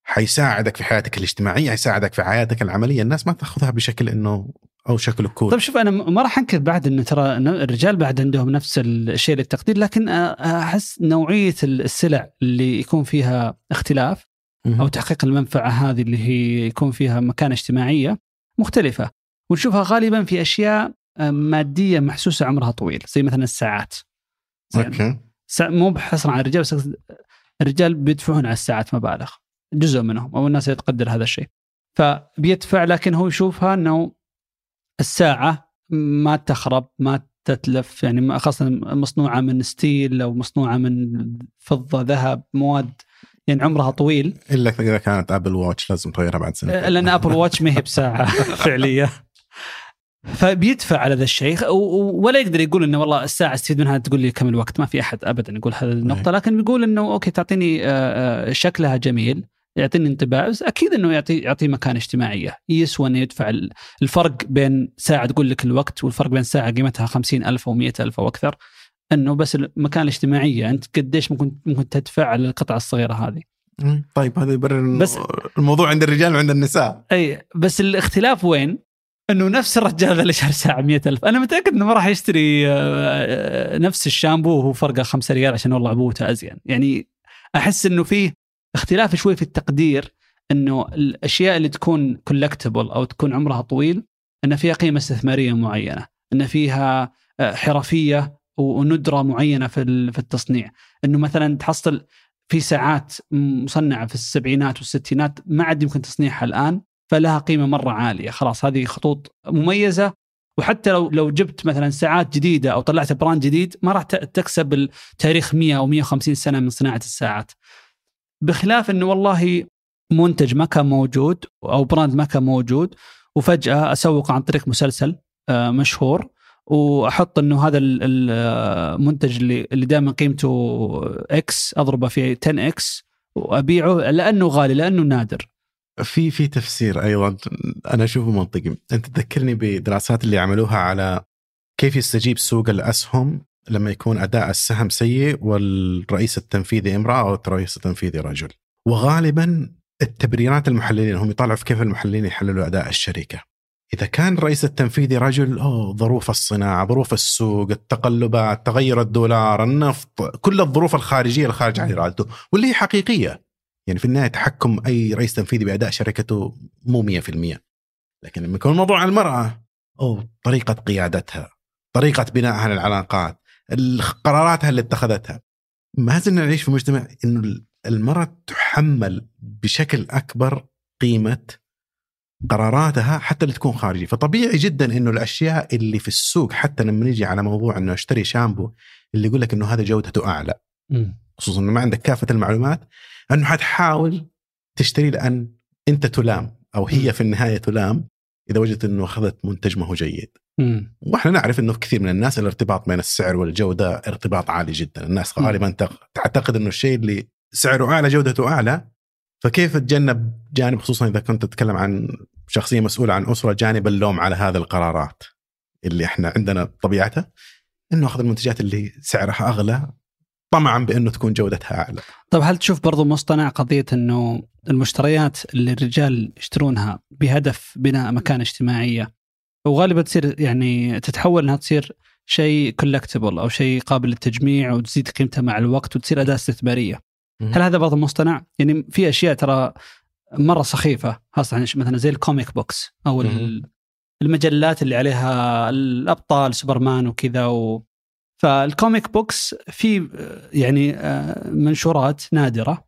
حيساعدك في حياتك الاجتماعية حيساعدك في حياتك العملية. الناس ما تأخذها بشكل إنه أو شكله كول طيب شوف أنا ما راح أنكر بعد إنه ترى الرجال بعد عندهم نفس الشيء للتقدير لكن أحس نوعية السلع اللي يكون فيها اختلاف أو تحقيق المنفعة هذه اللي هي يكون فيها مكانة اجتماعية مختلفة. ونشوفها غالبا في أشياء مادية محسوسة عمرها طويل زي مثلا الساعات. okay. مو حصرا على الرجال بس الرجال بيدفعون على الساعات مبالغ جزء منهم أو الناس تقدر هذا الشيء. فبيدفع لكن هو يشوفها إنه الساعة ما تخرب ما تتلف يعني خاصة مصنوعة من steel أو مصنوعة من فضة ذهب مواد يعني عمرها طويل. إلا إذا كانت Apple Watch لازم تغيرها بعد سنة. لأن Apple Watch ما هي بساعة فعليه فبيدفع على ذا الشيء ولا يقدر يقول إنه والله الساعة استفيد منها تقول لي كم الوقت؟ ما في أحد ابدا يقول هذه النقطة لكن بيقول إنه okay تعطيني آه، آه، شكلها جميل يعطيني انطباع بس أكيد إنه يعطي يعطي مكانة اجتماعية. يسوى إنه يدفع الفرق بين ساعة تقول لك الوقت والفرق بين ساعة قيمتها خمسين ألف أو ألف أو أكثر إنه بس المكانة الاجتماعية. أنت قديش ممكن ممكن تدفع على القطعة الصغيرة هذه؟ طيب هذا يبرر بس الموضوع عند الرجال وعند النساء. أي بس الاختلاف وين؟ انه نفس الرجال هذا اللي شهر ساعة 100000 أنا متأكد إنه ما راح يشتري آه، آه، نفس الشامبو وهو فرقة 5 ريال عشان والله ابوته ازين يعني أحس إنه في اختلاف شوي في التقدير إنه الأشياء اللي تكون كولكتبل أو تكون عمرها طويل إن فيها قيمة استثمارية معينة إن فيها آه، حرفية وندرة معينة في في التصنيع. إنه مثلا تحصل في ساعات مصنعة في السبعينات والستينات ما عاد يمكن تصنيعها الآن. فلها قيمة مرة عالية خلاص هذه خطوط مميزة وحتى لو لو جبت مثلا ساعات جديدة أو طلعت brand جديد ما راح تكسب التاريخ 100 أو 150 سنة من صناعة الساعات. بخلاف إنه والله منتج ما كان موجود أو brand ما كان موجود وفجأة اسوق عن طريق مسلسل آه، مشهور وأحط إنه هذا المنتج اللي اللي دائما قيمته إكس أضربه في 10 إكس وأبيعه لأنه غالي لأنه نادر. في في تفسير أيضا أنا أشوفه منطقي، أنت تذكرني بدراسات اللي عملوها على كيف يستجيب سوق الأسهم لما يكون أداء السهم سيء والرئيس التنفيذي امرأة أو الرئيس التنفيذي رجل. وغالبا التبريرات المحللين هم يطالعوا في كيف المحللين يحللوا أداء الشركة. إذا كان الرئيس التنفيذي رجل أوه ظروف الصناعة، ظروف السوق، التقلبات، تغير الدولار، النفط، كل الظروف الخارجية الخارجه عن إرادته، واللي هي حقيقية. يعني في النهاية تحكم أي رئيس تنفيذي بأداء شركته مو 100%. لكن لما يكون الموضوع عن المرأة أوه طريقة قيادتها، طريقة بنائها للعلاقات، قراراتها اللي اتخذتها. ما زلنا نعيش في مجتمع إنه المرأة تحمل بشكل أكبر قيمة قراراتها حتى اللي تكون خارجي فطبيعي جدا إنه الأشياء اللي في السوق حتى لما نيجي على موضوع إنه أشتري شامبو اللي يقول لك إنه هذا جودته أعلى خصوصا إنه ما عندك كافة المعلومات أنه حتحاول تشتري لأن أنت تلام أو هي في النهاية تلام إذا وجدت إنه أخذت منتج ما هو جيد. مم. وإحنا نعرف إنه في كثير من الناس الارتباط بين السعر والجودة ارتباط عالي جدا، الناس غالبا تعتقد إنه الشيء اللي سعره أعلى جودته أعلى. فكيف تتجنب جانب خصوصا إذا كنت تتكلم عن شخصية مسؤولة عن أسرة جانب اللوم على هذه القرارات اللي إحنا عندنا طبيعتها؟ إنه أخذ المنتجات اللي سعرها أغلى طمعا بأنه تكون جودتها أعلى. طيب هل تشوف برضو مصطنع قضية إنه المشتريات اللي الرجال يشترونها بهدف بناء مكانه اجتماعية وغالبا تصير يعني تتحول إنها تصير شيء collectible أو شيء قابل للتجميع وتزيد قيمته مع الوقت وتصير أداة استثمارية. هل هذا برضه مصطنع؟ يعني في أشياء ترى مرة سخيفة خاصة مثلا زي ال comic books أو المجلات اللي عليها الأبطال سوبرمان وكذا و... فال comic books في يعني آه، منشورات نادرة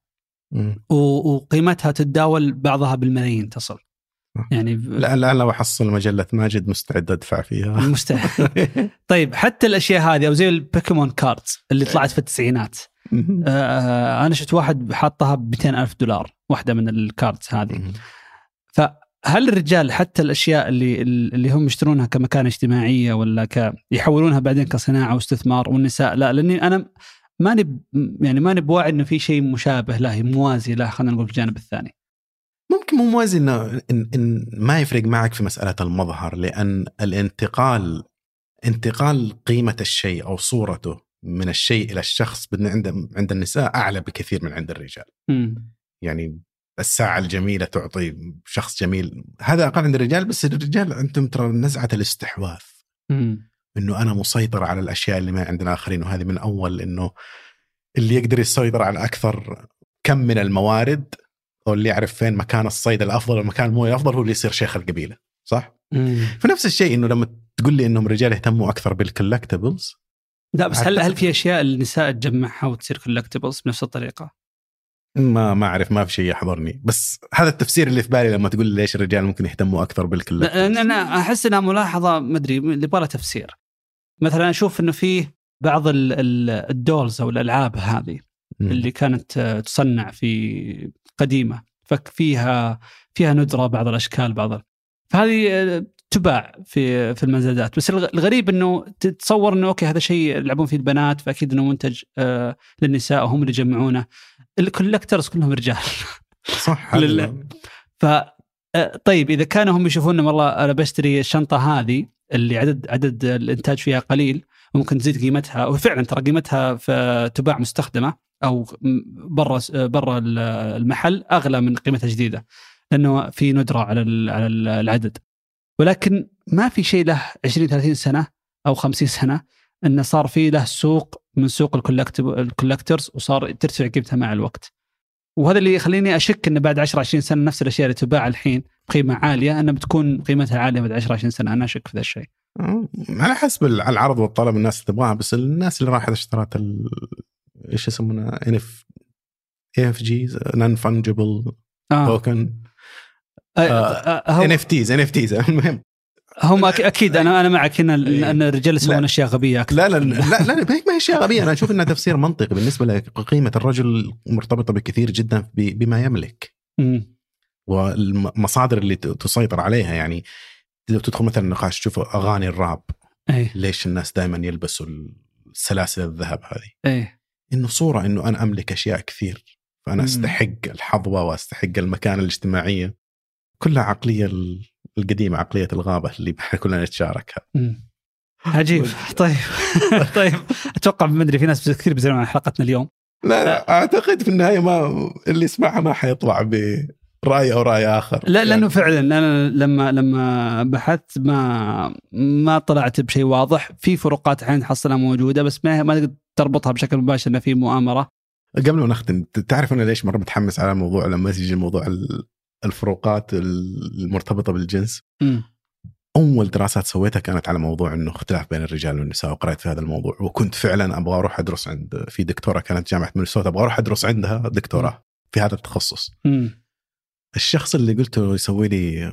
وقيمتها تتداول بعضها بالملايين تصل. يعني لا الان لو احصل مجلة ماجد مستعد أدفع فيها. مستعد. طيب حتى الأشياء هذه أو زي البوكيمون cards اللي طلعت في التسعينات. آه أنا شفت واحد حاطها ب ألف دولار واحدة من ال cards هذه. فهل الرجال حتى الأشياء اللي اللي هم يشترونها كمكانة اجتماعية ولا ك يحولونها بعدين كصناعة واستثمار والنساء لا لأني أنا ماني يعني ماني بواعي إنه في شيء مشابه له موازي له خلينا نقول في الجانب الثاني. ممكن مو موازي إنه إن, إن ما يفرق معك في مسألة المظهر لأن الانتقال انتقال قيمة الشيء أو صورته من الشيء إلى الشخص عند عند النساء أعلى بكثير من عند الرجال. م. يعني الساعة الجميلة تعطي شخص جميل هذا أقل عند الرجال بس الرجال عندهم ترى نزعة الاستحواذ إنه أنا مسيطر على الأشياء اللي ما عند الاخرين وهذه من أول إنه اللي يقدر يسيطر على أكثر كم من الموارد أو اللي يعرف فين مكان الصيد الأفضل والمكان المويه الأفضل هو اللي يصير شيخ القبيلة صح؟ فنفس الشيء إنه لما تقول لي إنهم رجال يهتموا أكثر بال collectibles لا بس هل هل في أشياء النساء تجمعها وتصير collectibles بنفس الطريقة؟ ما ما أعرف ما في شيء يحضرني. بس هذا التفسير اللي في بالي لما تقول ليش الرجال ممكن يهتموا أكثر بالكولكتبلز أنا أحس إنها ملاحظة ما أدري يبغى لها تفسير. مثلا أشوف إنه في بعض ال dolls أو الألعاب هذه اللي كانت تصنع في قديمة ففيها فيها ندرة بعض الأشكال بعض فهذه تباع في في المزادات. بس الغريب إنه تتصور إنه okay هذا شيء يلعبون فيه البنات فأكيد إنه منتج آه للنساء وهم اللي يجمعونه. ال collectors كلهم رجال. صح ف طيب إذا كانوا هم يشوفون والله أنا بشتري الشنطة هذه اللي عدد عدد الإنتاج فيها قليل وممكن تزيد قيمتها وفعلا ترى قيمتها في تباع مستخدمة أو برا برا المحل أغلى من قيمتها الجديده لأنه في ندرة على على العدد. ولكن ما في شيء له 20 30 سنة أو 50 سنة إنه صار في له سوق من سوق الكولكترز وصار ترتفع قيمتها مع الوقت. وهذا اللي يخليني أشك انه بعد 10 20 سنة نفس الأشياء اللي تباع الحين بقيمه عالية أنها بتكون قيمتها عالية بعد 10 20 سنة. أنا أشك في ذا الشيء. على حسب العرض والطلب الناس تبغاها بس الناس اللي راحت اشترت ال... إيش يسمونها ان اف اف جيز نون فانجبل توكن ان اف تيز ان اف تيز المهم هم أك- أكيد أنا أنا معك هنا إيه. إن الرجال يسوون. أشياء غبية أكثر لا لا لا لا, لا ما هي أشياء غبية أنا أشوف إنها تفسير منطقي بالنسبة لقيمه الرجل مرتبطة بكثير جدا بما يملك. والمصادر اللي تسيطر عليها يعني لو تدخل مثلا نقاش تشوف أغاني الراب إيه ليش الناس دائما يلبسوا السلاسل الذهب هذه إيه إنه صورة إنه أنا أملك أشياء كثير فأنا مم. أستحق الحظوة وأستحق المكانة الاجتماعية كلها عقلية ال- القديمه عقلية الغابة اللي إحنا كلنا نتشاركها. عجيب. طيب. طيب. أتوقع ما أدري في ناس كثير بيزعلون عن حلقتنا اليوم. لا, لا أعتقد في النهاية ما اللي يسمعها ما حيطلع برأي أو رأي آخر. لا يعني. لأنه فعلا أنا لما لما بحثت ما ما طلعت بشيء واضح. في فروقات أحيانا تحصلها موجودة بس ما ما تقدر تربطها بشكل مباشر إنه في مؤامرة. قبل ما نختم تعرف أنا ليش مرة متحمس على الموضوع لما يجي موضوع ال- الفروقات المرتبطة بالجنس. مم. أول دراسات سويتها كانت على موضوع إنه اختلاف بين الرجال والنساء وقرأت في هذا الموضوع وكنت فعلا أبغى أروح أدرس عند في دكتورة كانت جامعة مينيسوتا أبغى أروح أدرس عندها دكتوراه في هذا التخصص. مم. الشخص اللي قلت له يسوي لي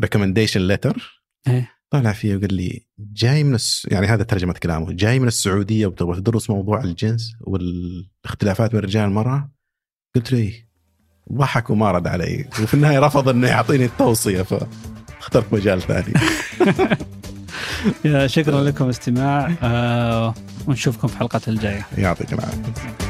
recommendation letter إيه. طلع فيه وقال لي جاي من الس... يعني هذا ترجمة كلامه جاي من السعودية وتبغى تدرس موضوع الجنس والاختلافات بين الرجال والمرأة؟ قلت له إيه. ضحك وما رد علي. وفي النهاية رفض إنه يعطيني التوصية فاخترت مجال ثاني. يا شكرا لكم استماع. آه ونشوفكم في الحلقات الجاية. يعطيك العافية.